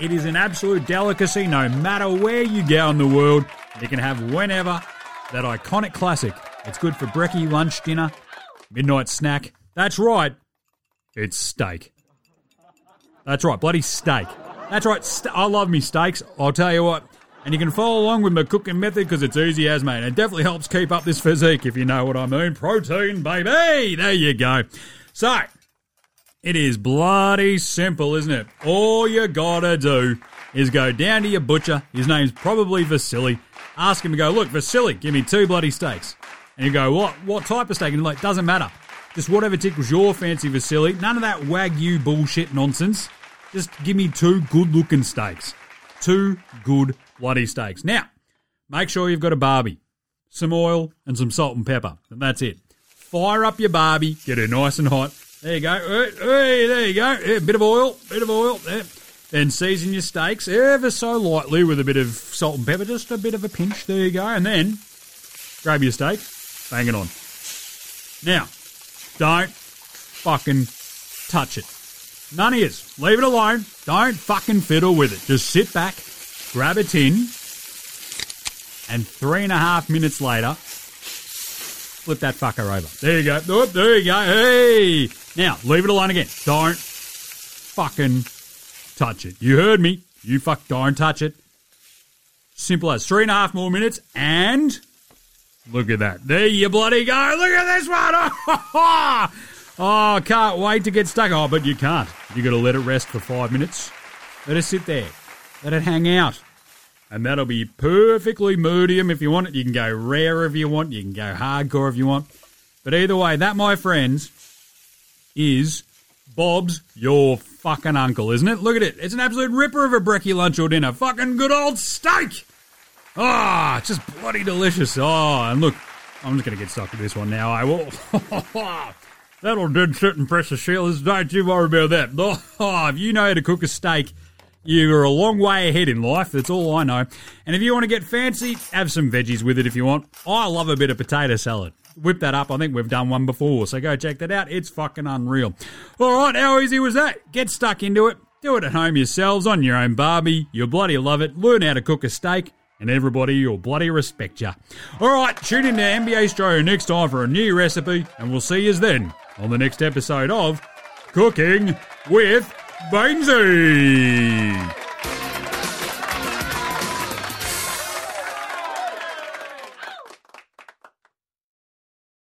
It is an absolute delicacy no matter where you go in the world. You can have whenever that iconic classic. It's good for brekkie, lunch, dinner, midnight snack. That's right, it's steak. That's right, bloody steak. That's right, st- I love me steaks. I'll tell you what. And you can follow along with my cooking method because it's easy as, mate. It definitely helps keep up this physique, if you know what I mean. Protein, baby! There you go. So, it is bloody simple, isn't it? All you gotta do is go down to your butcher. His name's probably Vasily. Ask him to go, look, Vasily, give me two bloody steaks. And you go, what what type of steak? And he's like, doesn't matter. Just whatever tickles your fancy, Vasily. None of that Wagyu bullshit nonsense. Just give me two good looking steaks. Two good bloody steaks. Now, make sure you've got a barbie, some oil, and some salt and pepper. And that's it. Fire up your barbie, get her nice and hot. There you go. Hey, there you go. Yeah, bit of oil, bit of oil. There. Then season your steaks ever so lightly with a bit of salt and pepper, just a bit of a pinch. There you go. And then grab your steak, bang it on. Now, don't fucking touch it. None of yous. Leave it alone. Don't fucking fiddle with it. Just sit back, grab a tin, and three and a half minutes later, flip that fucker over. There you go. There you go. Hey! Now, leave it alone again. Don't fucking touch it. You heard me. You fuck don't touch it. Simple as three and a half more minutes, and look at that. There you bloody go. Look at this one. Oh, can't wait to get stuck. Oh, but you can't. You got to let it rest for five minutes. Let it sit there. Let it hang out. And that'll be perfectly medium if you want it. You can go rare if you want. You can go hardcore if you want. But either way, that, my friends, is Bob's your fucking uncle, isn't it? Look at it. It's an absolute ripper of a brekkie lunch or dinner. Fucking good old steak. Ah, oh, it's just bloody delicious. Oh, and look, I'm just going to get stuck with this one now. I will. That'll dead certain precious sheilas. Don't you worry about that. Oh, if you know how to cook a steak, you're a long way ahead in life. That's all I know. And if you want to get fancy, have some veggies with it if you want. I love a bit of potato salad. Whip that up. I think we've done one before, so go check that out. It's fucking unreal. All right, how easy was that? Get stuck into it. Do it at home yourselves on your own barbie. You'll bloody love it. Learn how to cook a steak and everybody will bloody respect you. All right, tune in to NBA Straya next time for a new recipe, and we'll see you then on the next episode of Cooking with Baynesy.